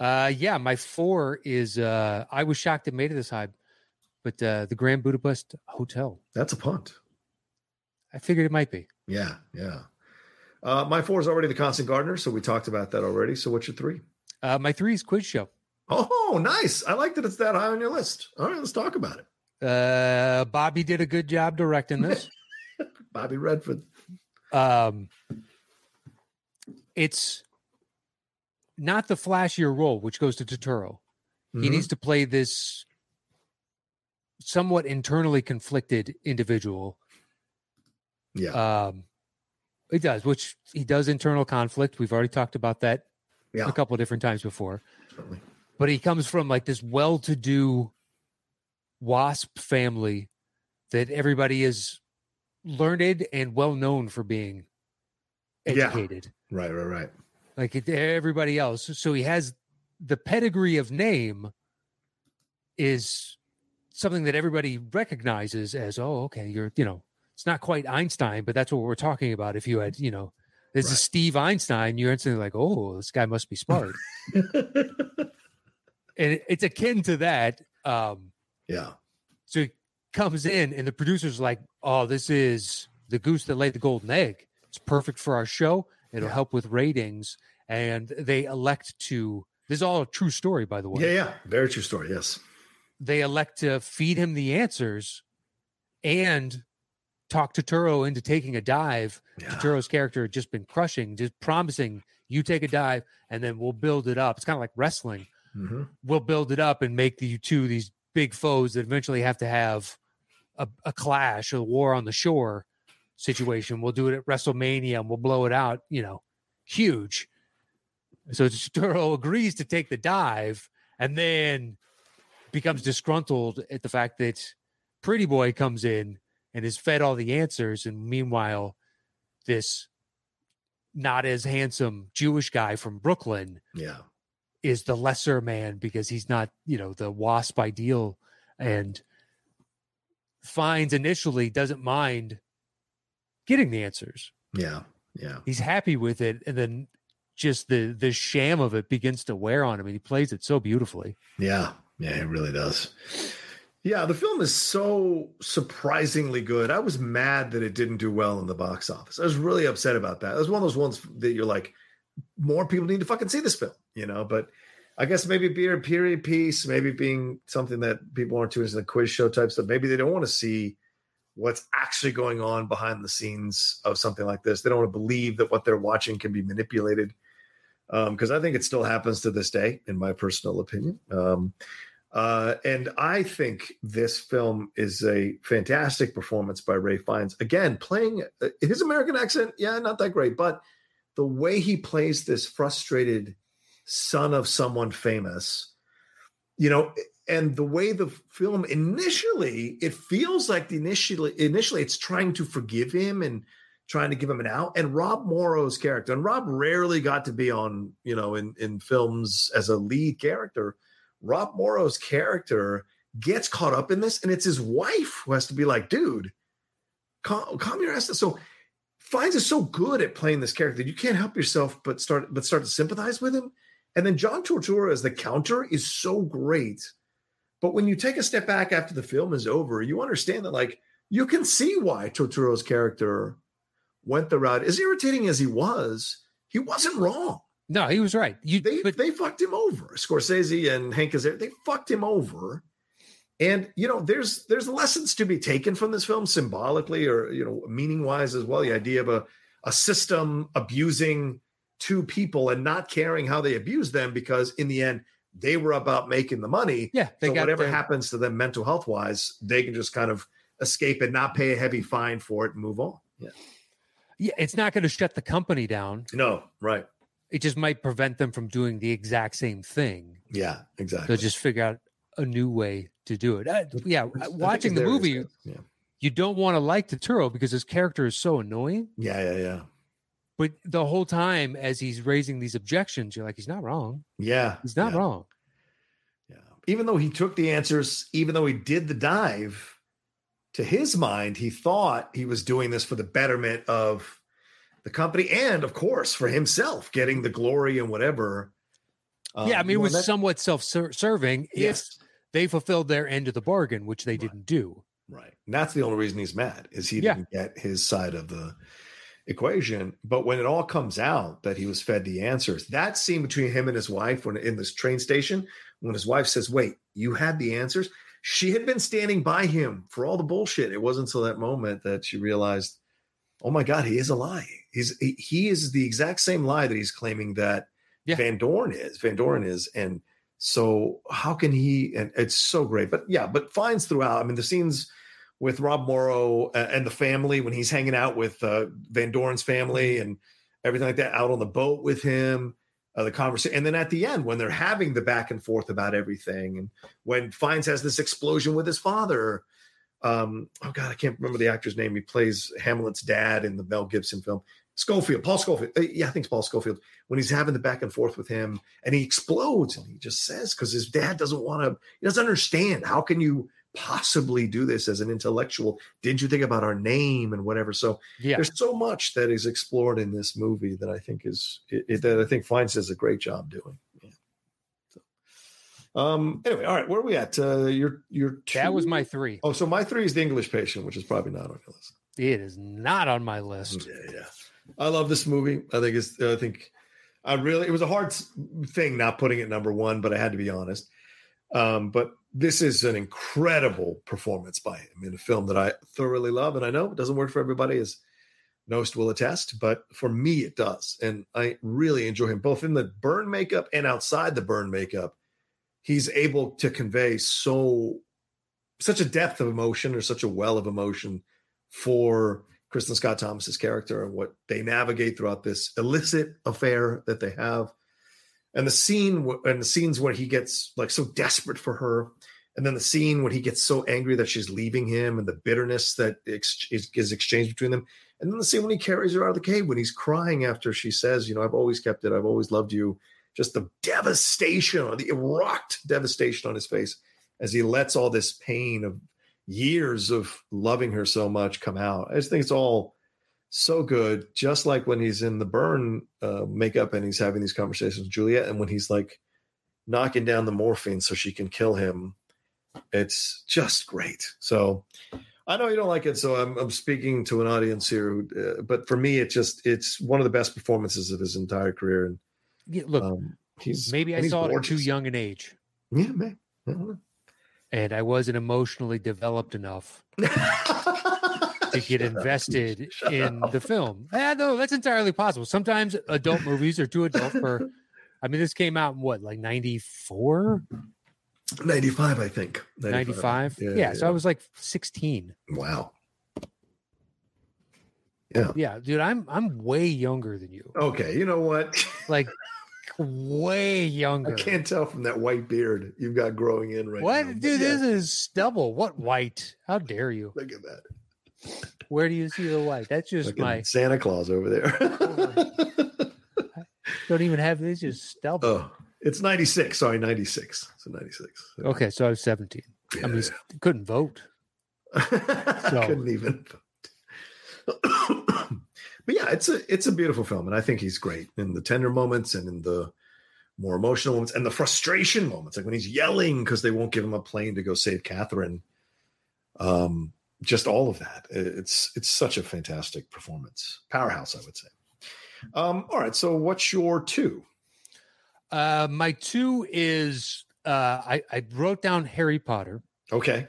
Uh, yeah, my four is uh, I was shocked it made it this high, but uh, the Grand Budapest Hotel. that's a punt. I figured it might be. Yeah, yeah. Uh, my four is already the Constant Gardener, so we talked about that already. So what's your three? Uh, my three is quiz show. Oh, nice. I like that it's that high on your list. All right, let's talk about it. Uh, Bobby did a good job directing this. Bobby Redford. um, it's not the flashier role, which goes to Turturro. He Mhm. needs to play this somewhat internally conflicted individual. yeah, Um, he does, which he does internal conflict. We've already talked about that yeah, a couple of different times before. certainly. But he comes from like this well-to-do wasp family that everybody is learned and well known for being Yeah. educated. Right, right, right. like everybody else. So he has the pedigree of name is something that everybody recognizes as, oh, okay, you're, you know, it's not quite Einstein, but that's what we're talking about. If you had, you know, this Right. is Steve Einstein, you're instantly like, oh, this guy must be smart. and it's akin to that. Um, yeah, so he comes in, and the producer's like, "Oh, this is the goose that laid the golden egg. It's perfect for our show. It'll Yeah. help with ratings." And they elect to. This is all a true story, by the way. yeah, yeah. Very true story. Yes. They elect to feed him the answers, and talk Turturro into taking a dive. Yeah. Turturro's character had just been crushing, just promising you take a dive, and then we'll build it up. It's kind of like wrestling hmm we'll build it up and make the two these big foes that eventually have to have a, a clash, a war on the shore situation. We'll do it at WrestleMania and we'll blow it out, you know, huge. So Turturro agrees to take the dive and then becomes disgruntled at the fact that Pretty Boy comes in and is fed all the answers. And meanwhile, this not as handsome Jewish guy from Brooklyn Yeah. Is the lesser man because he's not, you know, the wasp ideal and finds initially doesn't mind getting the answers. Yeah. Yeah. He's happy with it and then just the the sham of it begins to wear on him and he plays it so beautifully. Yeah. Yeah. It really does. Yeah. The film is so surprisingly good. I was mad that it didn't do well in the box office. I was really upset about that. It was one of those ones that you're like, more people need to fucking see this film, you know, but I guess maybe being a period piece, maybe being something that people aren't too into the quiz show type stuff. Maybe they don't want to see what's actually going on behind the scenes of something like this. They don't want to believe that what they're watching can be manipulated. Because I think it still happens to this day, in my personal opinion. Um, uh, and I think this film is a fantastic performance by Ralph Fiennes. Again, playing uh, his American accent, yeah, not that great, but the way he plays this frustrated son of someone famous, you know, and the way the film initially, it feels like the initially initially it's trying to forgive him and trying to give him an out. And Rob Morrow's character, and Rob rarely got to be on, you know, in in films as a lead character. Rob Morrow's character gets caught up in this, and it's his wife who has to be like, dude, calm, calm your ass. So Fiennes is so good at playing this character you can't help yourself but start but start to sympathize with him. And then John Turturro as the counter is so great. But when you take a step back after the film is over, you understand that like you can see why Turturro's character went the route. As irritating as he was, he wasn't wrong. No, he was right. You They but they fucked him over. Scorsese and Hank Azaria, they fucked him over. And you know, there's there's lessons to be taken from this film symbolically or you know, meaning wise as well. The idea of a a system abusing two people and not caring how they abuse them because in the end they were about making the money. yeah, they so got whatever their- happens to them mental health wise, they can just kind of escape and not pay a heavy fine for it and move on. Yeah. Yeah, it's not going to shut the company down. No, right. It just might prevent them from doing the exact same thing. Yeah, exactly. They'll just figure out a new way to do it. Uh, yeah, I watching the there it is, movie. Yeah. you don't want to like Turturro because his character is so annoying. yeah, yeah, yeah. But the whole time, as he's raising these objections, you're like, he's not wrong. Yeah. He's not yeah. wrong. Yeah. Even though he took the answers, even though he did the dive, to his mind, he thought he was doing this for the betterment of the company and, of course, for himself, getting the glory and whatever. Um, yeah, I mean, it was that- somewhat self-serving if yes, they fulfilled their end of the bargain, which they Right. didn't do. right. And that's the only reason he's mad is he Yeah. didn't get his side of the equation. But when it all comes out that he was fed the answers, that scene between him and his wife when in this train station, when his wife says, "Wait, you had the answers." She had been standing by him for all the bullshit. It wasn't until that moment that she realized, "Oh my God, he is a lie. He's he, he is the exact same lie that he's claiming that Yeah. Van Doren is. Van Doren is, and so how can he? And it's so great. But yeah, but Fiennes throughout. I mean, the scenes with Rob Morrow uh, and the family when he's hanging out with uh, Van Doren's family and everything like that, out on the boat with him, uh, the conversation, and then at the end when they're having the back and forth about everything, and when Fiennes has this explosion with his father. Um, oh God, I can't remember the actor's name. He plays Hamlet's dad in the Mel Gibson film. Scofield, Paul Scofield. Uh, Yeah, I think it's Paul Scofield. When he's having the back and forth with him, and he explodes, and he just says, because his dad doesn't want to, he doesn't understand. How can you possibly do this as an intellectual? Didn't you think about our name and whatever? So Yeah. there's so much that is explored in this movie that I think is it, that I think Fiennes does a great job doing. Yeah. So, um. Anyway, all right. Where are we at? Uh, your your That was my three. Oh, so my three is the English Patient, which is probably not on your list. It is not on my list. Yeah, yeah. I love this movie. I think it's. I think I really. It was a hard thing not putting it number one, but I had to be honest. Um, but this is an incredible performance by him in a film that I thoroughly love, and I know it doesn't work for everybody, as Nost will attest, but for me it does, and I really enjoy him both in the burn makeup and outside the burn makeup. He's able to convey so such a depth of emotion or such a well of emotion for Kristin Scott Thomas's character and what they navigate throughout this illicit affair that they have, and the scene and the scenes where he gets like so desperate for her, and then the scene when he gets so angry that she's leaving him, and the bitterness that ex- is, is exchanged between them, and then the scene when he carries her out of the cave when he's crying after she says, "You know, I've always kept it. I've always loved you." Just the devastation or the erupt devastation on his face as he lets all this pain of years of loving her so much come out. I just think it's all so good. Just like when he's in the burn uh, makeup and he's having these conversations with Juliette, and when he's like knocking down the morphine so she can kill him, it's just great. So I know you don't like it, so I'm, I'm speaking to an audience here. Who, uh, but for me, it just it's one of the best performances of his entire career, and Yeah, look, um, he's maybe I he's saw it at too young an age, Yeah, man. I and I wasn't emotionally developed enough. to get invested in the film. Yeah, no, that's entirely possible. Sometimes adult movies are too adult for. I mean, this came out in what, like 94, 95, I think. 95? Yeah, Yeah, so I was like 16. Wow. Yeah, yeah dude, I'm I'm way younger than you. Okay, you know what? Like way younger I can't tell from that white beard you've got growing in right what? now. Dude, yeah, this is stubble. What white? How dare you? Look at that. Where do you see the white? That's just Look at my Santa Claus over there. don't even have this. just stubble. oh, it's 96. Sorry, 96. So 96. Okay, so I was 17. Yeah, I mean, couldn't vote. I couldn't even. but yeah, it's a it's a beautiful film, and I think he's great in the tender moments and in the more emotional moments and the frustration moments, like when he's yelling because they won't give him a plane to go save Catherine. Um, just all of that. It's it's such a fantastic performance, powerhouse, I would say. Um, all right, so what's your two? Uh, my two is uh, I, I wrote down Harry Potter. Okay,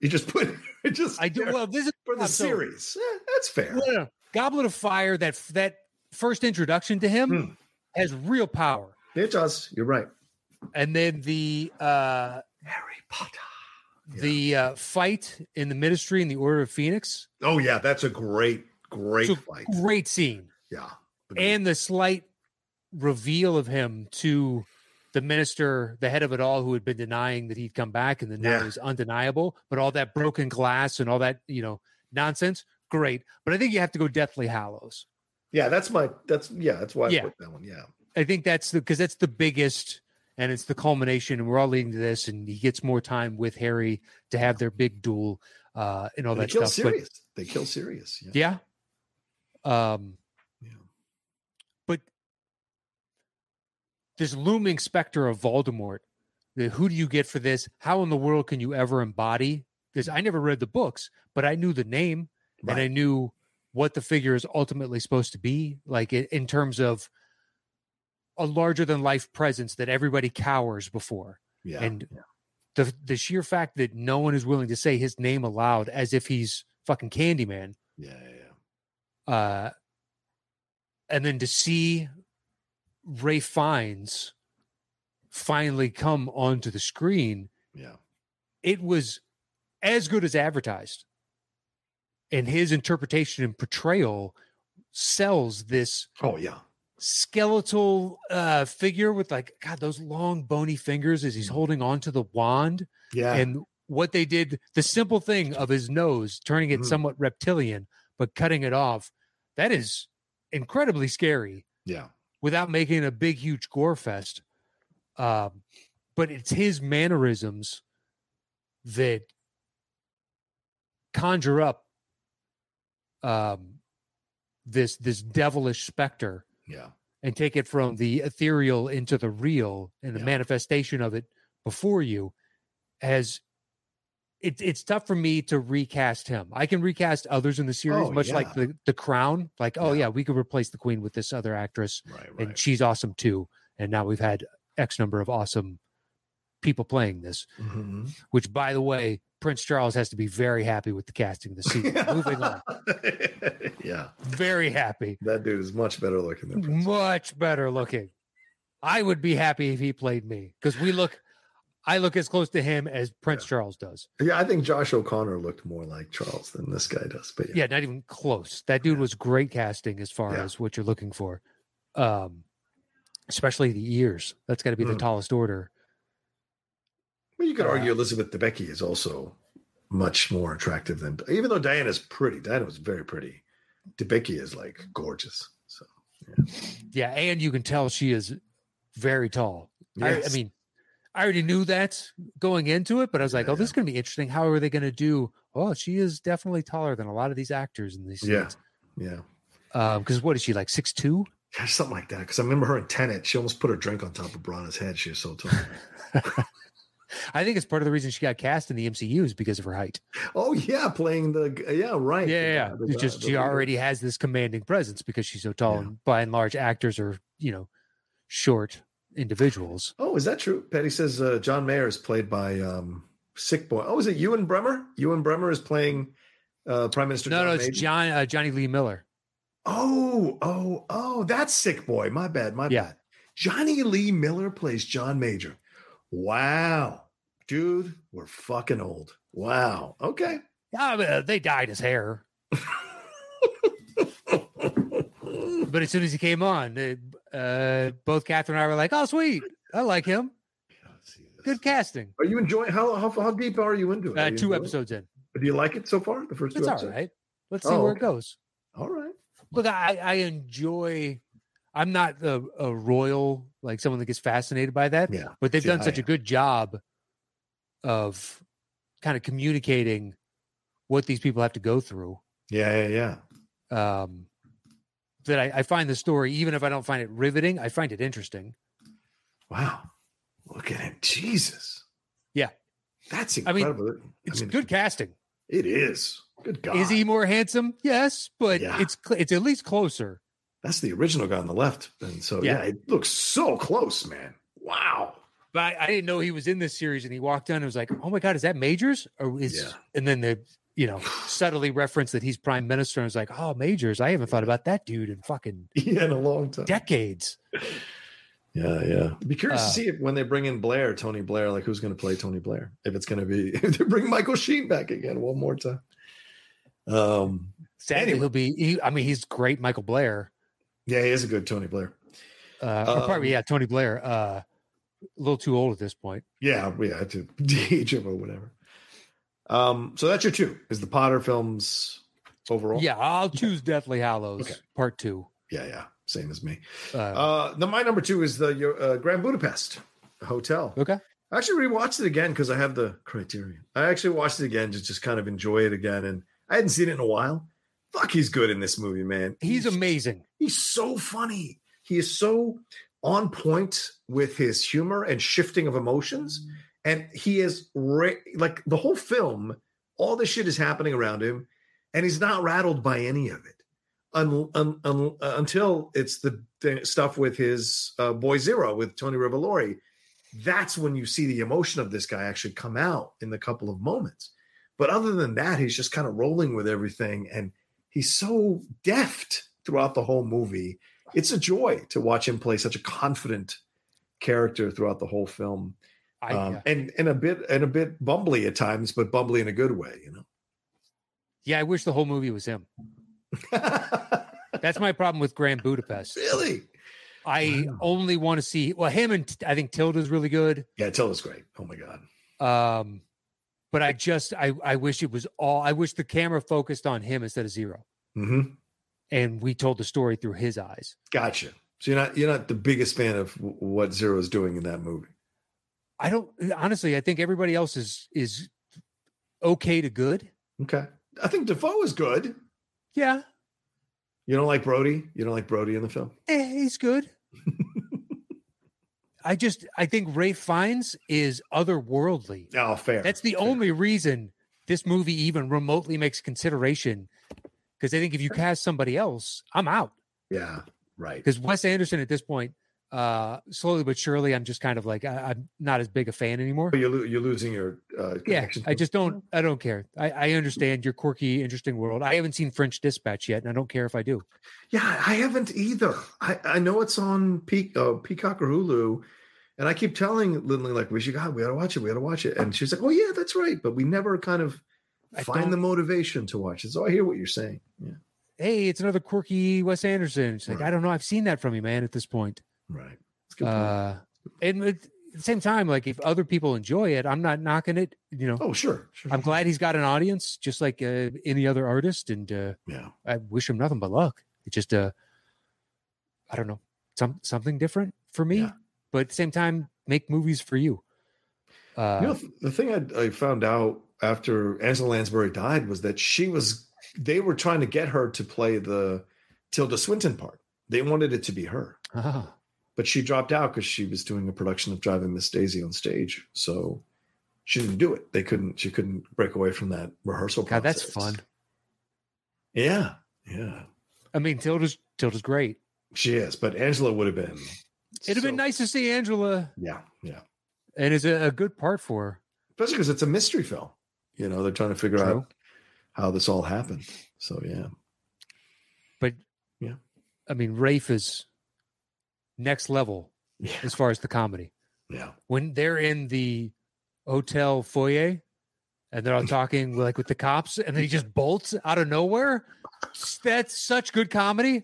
you just put it just I do well. This is for the series. Eh, that's fair. No, no, no. Goblet of Fire. That that first introduction to him Hmm. has real power, It does. You're right. and then the uh, Harry Potter. Yeah. the uh, fight in the Ministry in the Order of Phoenix. Oh yeah, that's a great, Great So, fight. Great scene. Yeah. And the slight reveal of him to the minister, the head of it all, who had been denying that he'd come back, and then now Yeah. it was undeniable. But all that broken glass and all that, you know, nonsense, great. But I think you have to go Deathly Hallows. yeah, that's my that's yeah, that's why I put that one. Yeah. I think that's the because that's the biggest and it's the culmination, and we're all leading to this. And he gets more time with Harry to have their big duel uh, and all they that kill stuff. But Sirius. they kill Sirius. Yeah. yeah, um, Yeah. but this looming specter of Voldemort. The, who do you get for this? How in the world can you ever embody? Because I never read the books, but I knew the name and I knew what the figure is ultimately supposed to be, like in terms of a larger than life presence that everybody cowers before. Yeah. and yeah. The the sheer fact that no one is willing to say his name aloud as if he's fucking Candyman, yeah, yeah, yeah. uh, and then to see Ralph Fiennes finally come onto the screen, Yeah. it was as good as advertised. And his interpretation and portrayal sells this Oh yeah. Skeletal uh figure with like god those long bony fingers as he's holding on to the wand Yeah. and what they did the simple thing of his nose turning it Mhm. somewhat reptilian but cutting it off that is incredibly scary yeah. without making a big huge gore fest um but it's his mannerisms that conjure up um this this devilish specter Yeah. and take it from the ethereal into the real and the Yeah. manifestation of it before you as it, it's tough for me to recast him. I can recast others in the series, Oh, much yeah. like the, the crown. Like, oh Yeah. yeah, we could replace the queen with this other actress, Right. Right. and she's awesome too. And now we've had X number of awesome people playing this. Mhm. Which, by the way, Prince Charles has to be very happy with the casting this season. Moving on, yeah. very happy. That dude is much better looking than Prince. much better looking. I would be happy if he played me because we look, I look as close to him as Prince Yeah. Charles does. Yeah, I think Josh O'Connor looked more like Charles than this guy does. But yeah. Yeah, not even close. That dude was great casting as far Yeah. as what you're looking for. Um, especially the ears. That's got to be the Mm. tallest order. Well, you could Uh, argue Elizabeth Debicki is also much more attractive than, even though Diana's pretty. Diana was very pretty. Debicki is like gorgeous. So Yeah, and you can tell she is very tall. I, I mean, I already knew that going into it, but I was like, Yeah, oh, this is going to be interesting. How are they going to do? Oh, she is definitely taller than a lot of these actors in these Yeah. scenes. yeah, Because what is she like six two? Yeah, something like that. Because I remember her in Tenet. She almost put her drink on top of Branagh's head. She was so tall. I think it's part of the reason she got cast in the MCU is because of her height. oh yeah, playing the yeah right. Yeah, yeah. the It's just the she already has this commanding presence because she's so tall, Yeah. and by and large, actors are you know short individuals. Oh, is that true? Patty says uh, John Major is played by um, Sick Boy. Oh, is it Ewen Bremner? Ewen Bremner is playing uh, Prime Minister. No, John no, it's Major? John uh, Jonny Lee Miller. Oh, oh, oh, that's Sick Boy. My bad, my Yeah. bad. Jonny Lee Miller plays John Major. Wow. Dude, we're fucking old. Wow. Okay. Yeah, but, uh, they dyed his hair, but as soon as he came on, uh, uh, both Catherine and I were like, "Oh, sweet, I like him. Let's see this. Good casting." Are you enjoying how, how how deep are you into it? Uh, you two enjoying it? episodes in, Do you like it so far? The first two it's all episodes? right. Let's see Oh, where okay. it goes. All right. Look, I, I enjoy. I'm not a, a royal like someone that gets fascinated by that, Yeah. but they've See, done such a good job of kind of communicating what these people have to go through. Yeah, yeah, yeah. Um, that I, I find the story, even if I don't find it riveting, I find it interesting. Wow. Look at him. Jesus. Yeah. That's I mean, incredible. It's I mean, good casting. It is. Good God. Is he more handsome? Yes, but Yeah. it's cl- it's at least closer. That's the original guy on the left. And so, Yeah. yeah, it looks so close, man. Wow. But I, I didn't know he was in this series, and he walked in and was like, "Oh my god, is that Majors?" Or is Yeah. and then the you know subtly referenced that he's prime minister, and was like, "Oh, Majors, I haven't thought about that dude in fucking Yeah, in a long time. decades." Yeah, yeah. Be curious Uh, to see if when they bring in Blair, Tony Blair, like who's going to play Tony Blair? If it's going to be if they bring Michael Sheen back again one more time. Um, Sadly, Anyway. he'll be. He, I mean, he's great, Michael Blair. Yeah, he is a good Tony Blair. Uh, or Um, probably yeah, Tony Blair. Uh, a little too old at this point. Yeah, yeah, to age him or whatever. Um, so that's your two is the Potter films overall. Yeah, I'll choose Deathly Hallows Okay. Part Two. yeah, yeah, same as me. Uh, Uh, the my number two is the your, uh, Grand Budapest Hotel. okay. I actually rewatched it again because I have the Criterion. I actually watched it again to just kind of enjoy it again, and I hadn't seen it in a while. Fuck, he's good in this movie, man. He's amazing. He's so funny. He is so on point with his humor and shifting of emotions. And he is ra- like the whole film, all this shit is happening around him, and he's not rattled by any of it un, un, un, uh, until it's the th- stuff with his uh, boy Zero with Tony Revolori. That's when you see the emotion of this guy actually come out in the couple of moments. But other than that, he's just kind of rolling with everything. And he's so deft throughout the whole movie. It's a joy to watch him play such a confident character throughout the whole film. I, Um, yeah. and and a bit and a bit bumbly at times, but bumbly in a good way, you know. yeah, I wish the whole movie was him. That's my problem with Grand Budapest. really? I Wow. only want to see well him and I think Tilda's really good. Yeah, Tilda's great. Oh my god. Um, but I just I I wish it was all. I wish the camera focused on him instead of Zero, hmm and we told the story through his eyes. Gotcha. So you're not you're not the biggest fan of what Zero is doing in that movie. I don't honestly. I think everybody else is is okay to good. Okay. I think Dafoe is good. Yeah, You don't like Brody? You don't like Brody in the film? eh, he's good. I just I think Ralph Fiennes is otherworldly. Oh, fair. That's the fair. only reason this movie even remotely makes consideration. Because I think if you cast somebody else, I'm out. Yeah, right. Because Wes Anderson at this point, uh, slowly but surely, I'm just kind of like I, I'm not as big a fan anymore. You're, lo- you're losing your uh, Yeah, I just don't. I don't care. I, I understand your quirky, interesting world. I haven't seen French Dispatch yet, and I don't care if I do. Yeah, I haven't either. I, I know it's on Peak, uh, Peacock or Hulu, and I keep telling Lindley like we should God, we got to watch it, we got to watch it, and she's like, oh yeah, that's right, but we never kind of I find the motivation to watch it. So I hear what you're saying. Yeah, Hey, it's another quirky Wes Anderson. It's like Right. I don't know. I've seen that from you, man. At this point, right. It's good uh, and at the same time, like if other people enjoy it, I'm not knocking it. You know, oh sure, sure. I'm glad he's got an audience, just like uh, any other artist, and uh, yeah, I wish him nothing but luck. It just, uh, I don't know, some something different for me, Yeah. but at the same time, make movies for you. Uh, you know the thing I, I found out after Angela Lansbury died was that she was they were trying to get her to play the Tilda Swinton part. They wanted it to be her. ah, but she dropped out because she was doing a production of Driving Miss Daisy on stage. So she didn't do it. They couldn't. She couldn't break away from that rehearsal. God, that's fun. Yeah, yeah, I mean, Tilda's Tilda's great. she is. But Angela would have been. It'd have been nice to see Angela, Yeah, yeah. and it's a, a good part for her. Especially because it's a mystery film. You know, they're trying to figure True. out how this all happened. So yeah, But Yeah. I mean, Rafe is next level yeah, as far as the comedy. yeah. When they're in the hotel foyer and they're all talking like with the cops, and then he just bolts out of nowhere. That's such good comedy.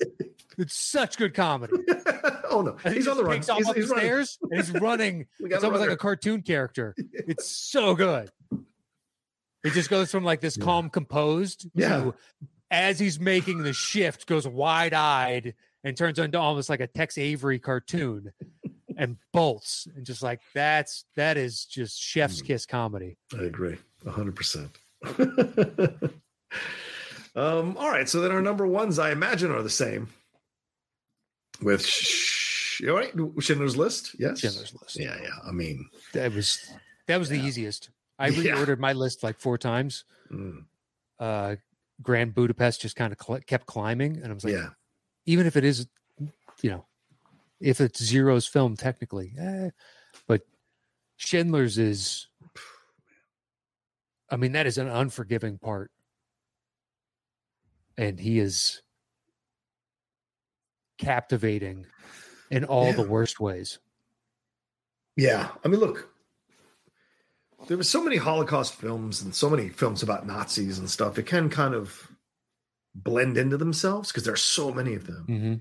It's such good comedy. oh no, And he he's on the run. takes off He's, up he's the running. stairs and he's running. It's almost like a cartoon character. It's so good. It just goes from like this Yeah. calm, composed Yeah. to as he's making the shift, goes wide eyed and turns into almost like a Tex Avery cartoon and bolts and just like that's that is just chef's Mm. kiss comedy. I agree, hundred percent. Um, all right, so then our number ones, I imagine, are the same. With sh- all right, Schindler's List, yes, Schindler's List. Yeah, yeah. I mean, That was that was the easiest. I Yeah. reordered my list like four times. mm, Uh Grand Budapest just kind of cl- kept climbing, and I was like, yeah, even if it is, you know, if it's Zero's film technically, eh, but Schindler's is, I mean, that is an unforgiving part, and he is captivating in all the worst ways. yeah. I mean, look, there were so many Holocaust films and so many films about Nazis and stuff. It can kind of blend into themselves because there are so many of them. Mm-hmm.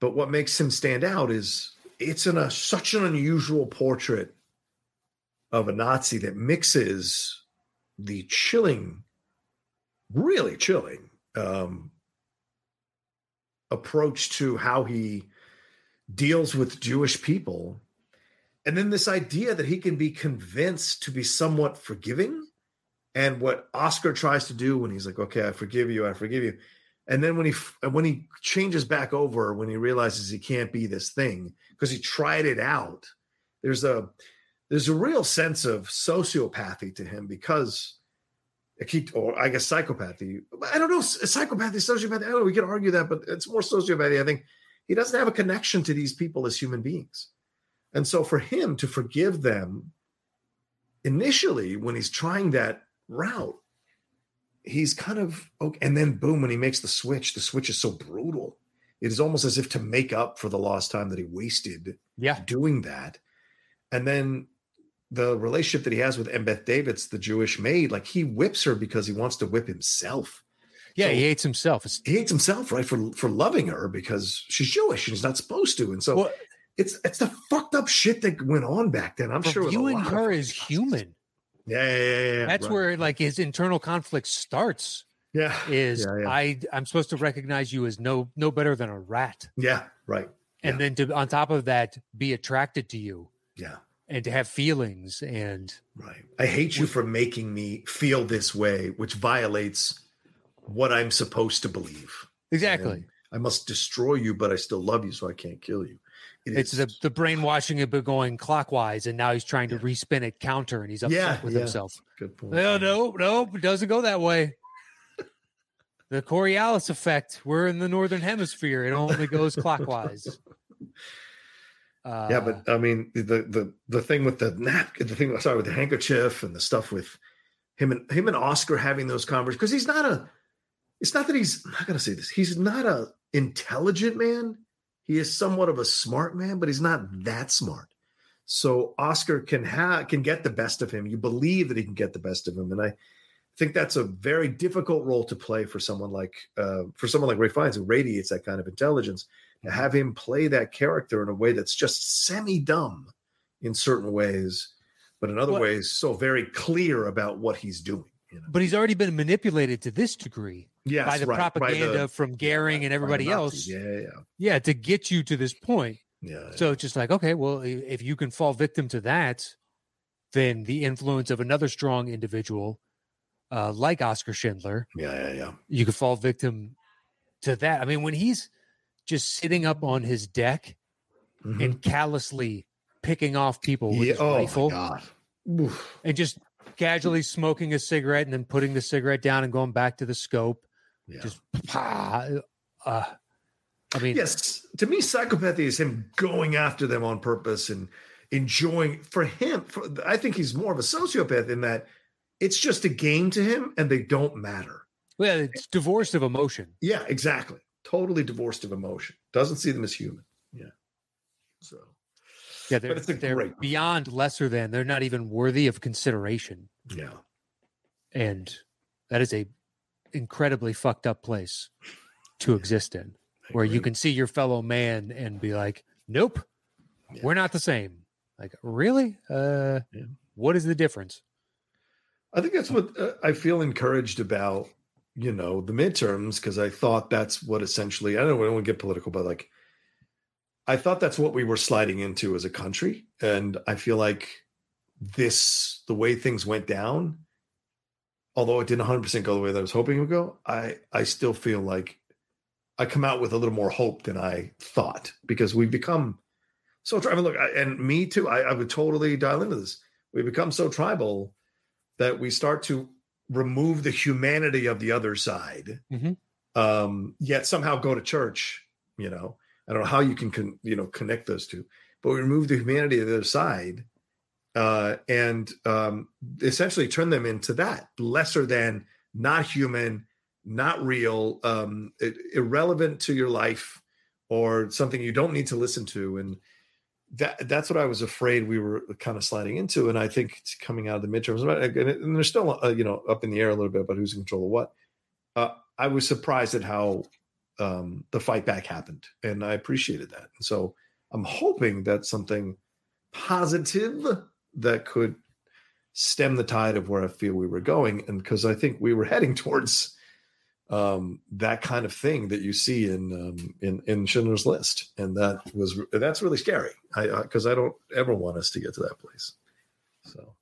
But what makes him stand out is it's in a such an unusual portrait of a Nazi that mixes the chilling, really chilling um, approach to how he deals with Jewish people. And then this idea that he can be convinced to be somewhat forgiving. And what Oscar tries to do when he's like, okay, I forgive you, I forgive you. And then when he when he changes back over, when he realizes he can't be this thing because he tried it out, there's a there's a real sense of sociopathy to him because he, or I guess psychopathy. I don't know, psychopathy, sociopathy. I don't know. We can argue that, but it's more sociopathy. I think he doesn't have a connection to these people as human beings. And so for him to forgive them initially when he's trying that route, he's kind of okay. And then boom, when he makes the switch, the switch is so brutal. It is almost as if to make up for the lost time that he wasted yeah. doing that. And then the relationship that he has with Embeth Davidtz, the Jewish maid, like he whips her because he wants to whip himself. Yeah, so he hates himself. He hates himself, right, for for loving her because she's Jewish and he's not supposed to. And so well, it's it's the fucked up shit that went on back then. I'm sure viewing her as human. Yeah, yeah, yeah, yeah That's right. where like his internal conflict starts. Yeah, is yeah, yeah. I I'm supposed to recognize you as no no better than a rat. Yeah, right. And then to on top of that, be attracted to you. Yeah and to have feelings and right i hate you for making me feel this way which violates what i'm supposed to believe exactly and i must destroy you but i still love you so i can't kill you it it's the, the brainwashing it but going clockwise and now he's trying to yeah. respin it counter and he's upset yeah, with yeah. himself good point no no no it doesn't go that way the coriolis effect we're in the northern hemisphere it only goes clockwise uh, yeah, but I mean the the the thing with the napkin, the thing sorry with the handkerchief and the stuff with him and him and Oscar having those conversations because he's not a. It's not that he's. I'm not gonna say this. He's not a intelligent man. He is somewhat of a smart man, but he's not that smart. So Oscar can have can get the best of him. You believe that he can get the best of him, and I think that's a very difficult role to play for someone like uh, for someone like Ralph Fiennes who radiates that kind of intelligence to have him play that character in a way that's just semi dumb in certain ways, but in other ways, so very clear about what he's doing. You know? But he's already been manipulated to this degree yes, by the right, propaganda by the, from Goering yeah, and everybody else. Yeah, yeah, yeah, to get you to this point. Yeah. So it's just like, okay, well, if you can fall victim to that, then the influence of another strong individual, uh, like Oscar Schindler, yeah, yeah, yeah, you could fall victim to that. I mean, when he's just sitting up on his deck mm-hmm. and callously picking off people with yeah, his oh rifle and just casually smoking a cigarette and then putting the cigarette down and going back to the scope. Yeah. Just uh, I mean, yes, to me, psychopathy is him going after them on purpose and enjoying. For him, for, I think he's more of a sociopath in that it's just a game to him and they don't matter. Well, it's divorced of emotion. Yeah, exactly totally divorced of emotion. Doesn't see them as human. Yeah. So. Yeah, they're, they're great. beyond lesser than. They're not even worthy of consideration. Yeah. And that is a incredibly fucked up place to exist in, where you can see your fellow man and be like, "Nope, yeah. we're not the same." Like, really? Uh, yeah. What is the difference? I think that's what uh, I feel encouraged about you know the midterms because I thought that's what essentially I don't, I don't want to get political, but like I thought that's what we were sliding into as a country, and I feel like this the way things went down, although it didn't 100 percent go the way that I was hoping it would go, I I still feel like I come out with a little more hope than I thought because we've become so. I mean, look, I, and me too. I, I would totally dial into this. We become so tribal that we start to remove the humanity of the other side, mm-hmm. um, yet somehow go to church. You know, I don't know how you can, con- you know, connect those two, but we remove the humanity of the other side uh, and um, essentially turn them into that lesser than, not human, not real, um, irrelevant to your life, or something you don't need to listen to. And that that's what I was afraid we were kind of sliding into, and I think it's coming out of the midterms, and they're still uh, you know up in the air a little bit about who's in control of what. Uh, I was surprised at how um, the fight back happened, and I appreciated that. So I'm hoping that something positive that could stem the tide of where I feel we were going, and because I think we were heading towards um, that kind of thing that you see in um, in in Schindler's List, and that was that's really scary. I because I, I don't ever want us to get to that place. So,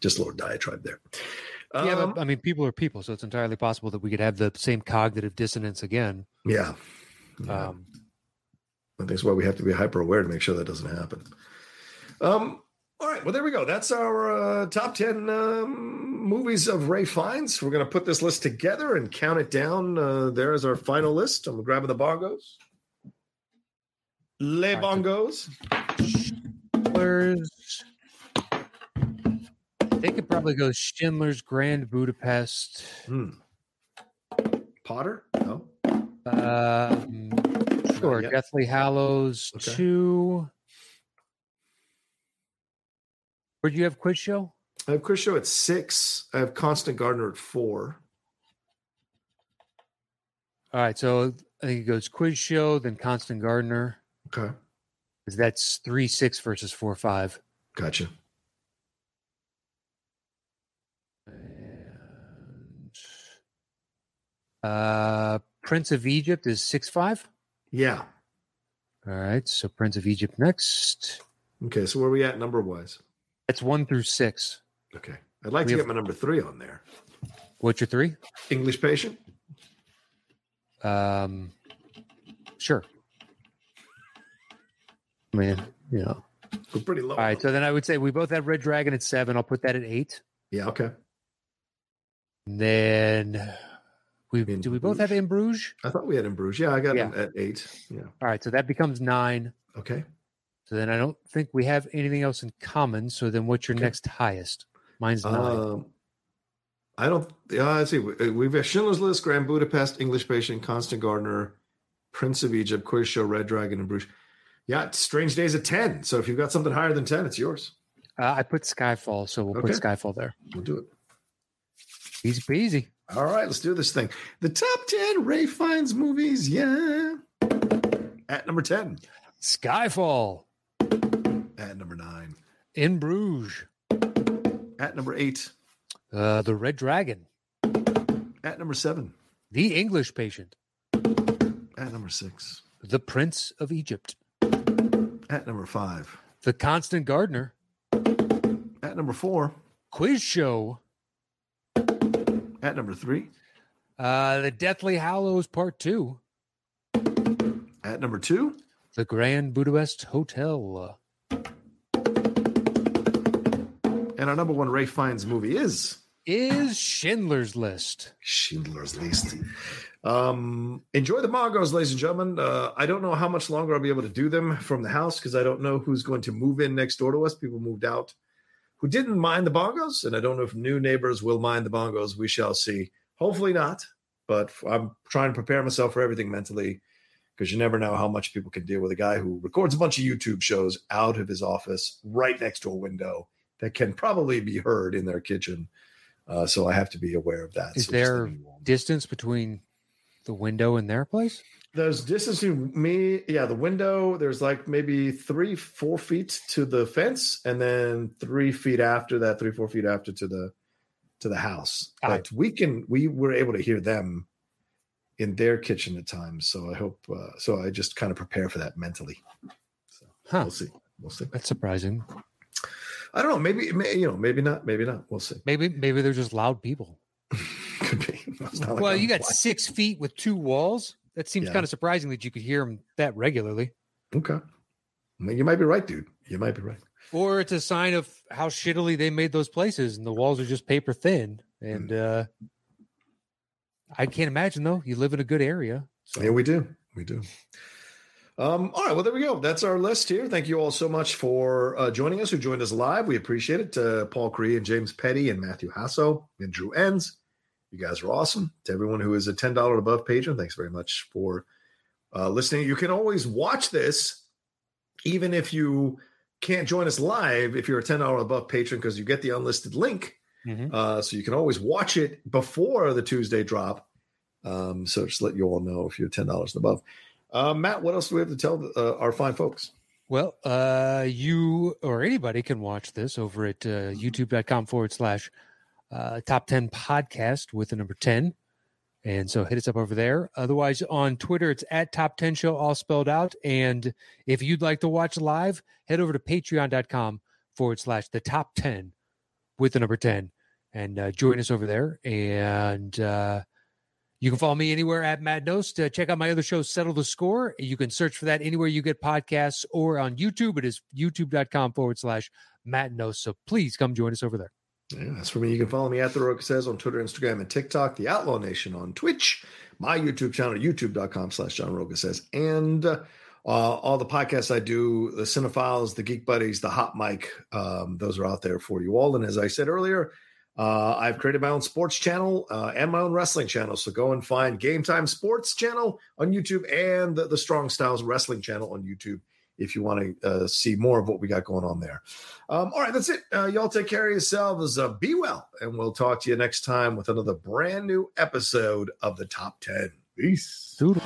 just a little diatribe there. Yeah, um, but I mean, people are people, so it's entirely possible that we could have the same cognitive dissonance again. Yeah. yeah. Um, I think that's why we have to be hyper aware to make sure that doesn't happen. Um, all right, well, there we go. That's our uh, top 10 um, movies of Ralph Fiennes. We're going to put this list together and count it down. Uh, there is our final list. I'm grabbing the bongos. Les bongos. Schindler's. They could probably go Schindler's Grand Budapest. Hmm. Potter? No. Uh, sure. Deathly Hallows okay. 2. Where do you have quiz show? I have quiz show at six. I have Constant Gardener at four. All right, so I think it goes quiz show, then Constant Gardener. Okay. Because that's three six versus four five. Gotcha. Uh, Prince of Egypt is six five. Yeah. All right, so Prince of Egypt next. Okay, so where are we at number wise? It's one through six. Okay. I'd like we to have, get my number three on there. What's your three? English patient. Um, sure. Man, you know. We're pretty low. All right. So then I would say we both have Red Dragon at seven. I'll put that at eight. Yeah. Okay. And then we do we both have In Bruges? I thought we had In Bruges. Yeah, I got yeah. at eight. Yeah. All right. So that becomes nine. Okay. So then I don't think we have anything else in common. So then what's your okay. next highest? Mine's nine. Um, I don't. Yeah, I see. We've got Schindler's List, Grand Budapest, English Patient, Constant Gardener, Prince of Egypt, Quiz Show, Red Dragon, and Bruges. Yeah, Strange Days at ten. So if you've got something higher than ten, it's yours. Uh, I put Skyfall, so we'll okay. put Skyfall there. We'll do it. Easy peasy. All right, let's do this thing. The top ten Ralph Fiennes movies. Yeah. At number ten, Skyfall. At number nine, In Bruges. At number eight, uh, The Red Dragon. At number seven, The English Patient. At number six, The Prince of Egypt. At number five, The Constant Gardener. At number four, Quiz Show. At number three, uh, The Deathly Hallows Part Two. At number two, The Grand Budapest Hotel. And our number one Ralph Fiennes movie is is Schindler's List. Schindler's List. Um, enjoy the Mongos, ladies and gentlemen. Uh, I don't know how much longer I'll be able to do them from the house because I don't know who's going to move in next door to us. People moved out who didn't mind the bongos, and I don't know if new neighbors will mind the bongos. We shall see. Hopefully not, but I'm trying to prepare myself for everything mentally because you never know how much people can deal with a guy who records a bunch of YouTube shows out of his office right next to a window that can probably be heard in their kitchen. Uh, so I have to be aware of that. Is so there distance between the window and their place? There's distance to me. Yeah, the window. There's like maybe three, four feet to the fence, and then three feet after that, three, four feet after to the to the house. But we can. We were able to hear them in their kitchen at times. So I hope. Uh, so I just kind of prepare for that mentally. So huh. we'll see. We'll see. That's surprising. I don't know. Maybe, you know, maybe not. Maybe not. We'll see. Maybe, maybe they're just loud people. Could be. Like well, you got six feet with two walls. That seems yeah. kind of surprising that you could hear them that regularly. Okay. I mean, you might be right, dude. You might be right. Or it's a sign of how shittily they made those places, and the walls are just paper thin. And mm. uh I can't imagine though. You live in a good area. So. Yeah, we do. We do. Um, all right, well, there we go. That's our list here. Thank you all so much for uh, joining us, who joined us live. We appreciate it. Uh, Paul Cree and James Petty and Matthew Hasso and Drew Enns. You guys are awesome. To everyone who is a $10 above patron, thanks very much for uh, listening. You can always watch this, even if you can't join us live, if you're a $10 above patron, because you get the unlisted link. Mm-hmm. Uh, so you can always watch it before the Tuesday drop Um, so just let you all know if you're ten dollars and above. Uh, Matt, what else do we have to tell uh, our fine folks? Well, uh, you or anybody can watch this over at uh, Mm-hmm. youtube.com forward slash uh, top 10 podcast with the number 10. And so hit us up over there. Otherwise, on Twitter, it's at top 10 show, all spelled out. And if you'd like to watch live, head over to patreon.com forward slash the top 10 with the number 10 and uh, join us over there. And uh, you can follow me anywhere at Matt Nost. Uh, check out my other show, Settle the Score. You can search for that anywhere you get podcasts or on YouTube. It is youtube.com forward slash Matt Nost. So please come join us over there. Yeah, that's for me. You can follow me at The Roca Says on Twitter, Instagram, and TikTok, The Outlaw Nation on Twitch, my YouTube channel, youtube.com slash John Roca Says, and uh, all the podcasts I do, the Cinephiles, the Geek Buddies, the Hot Mic, um, those are out there for you all. And as I said earlier, uh, I've created my own sports channel uh, and my own wrestling channel. So go and find Game Time Sports channel on YouTube and the, the Strong Styles Wrestling channel on YouTube if you want to uh, see more of what we got going on there. Um, all right, that's it. Uh, y'all take care of yourselves. Uh, be well, and we'll talk to you next time with another brand new episode of the Top 10. Peace. Doodle.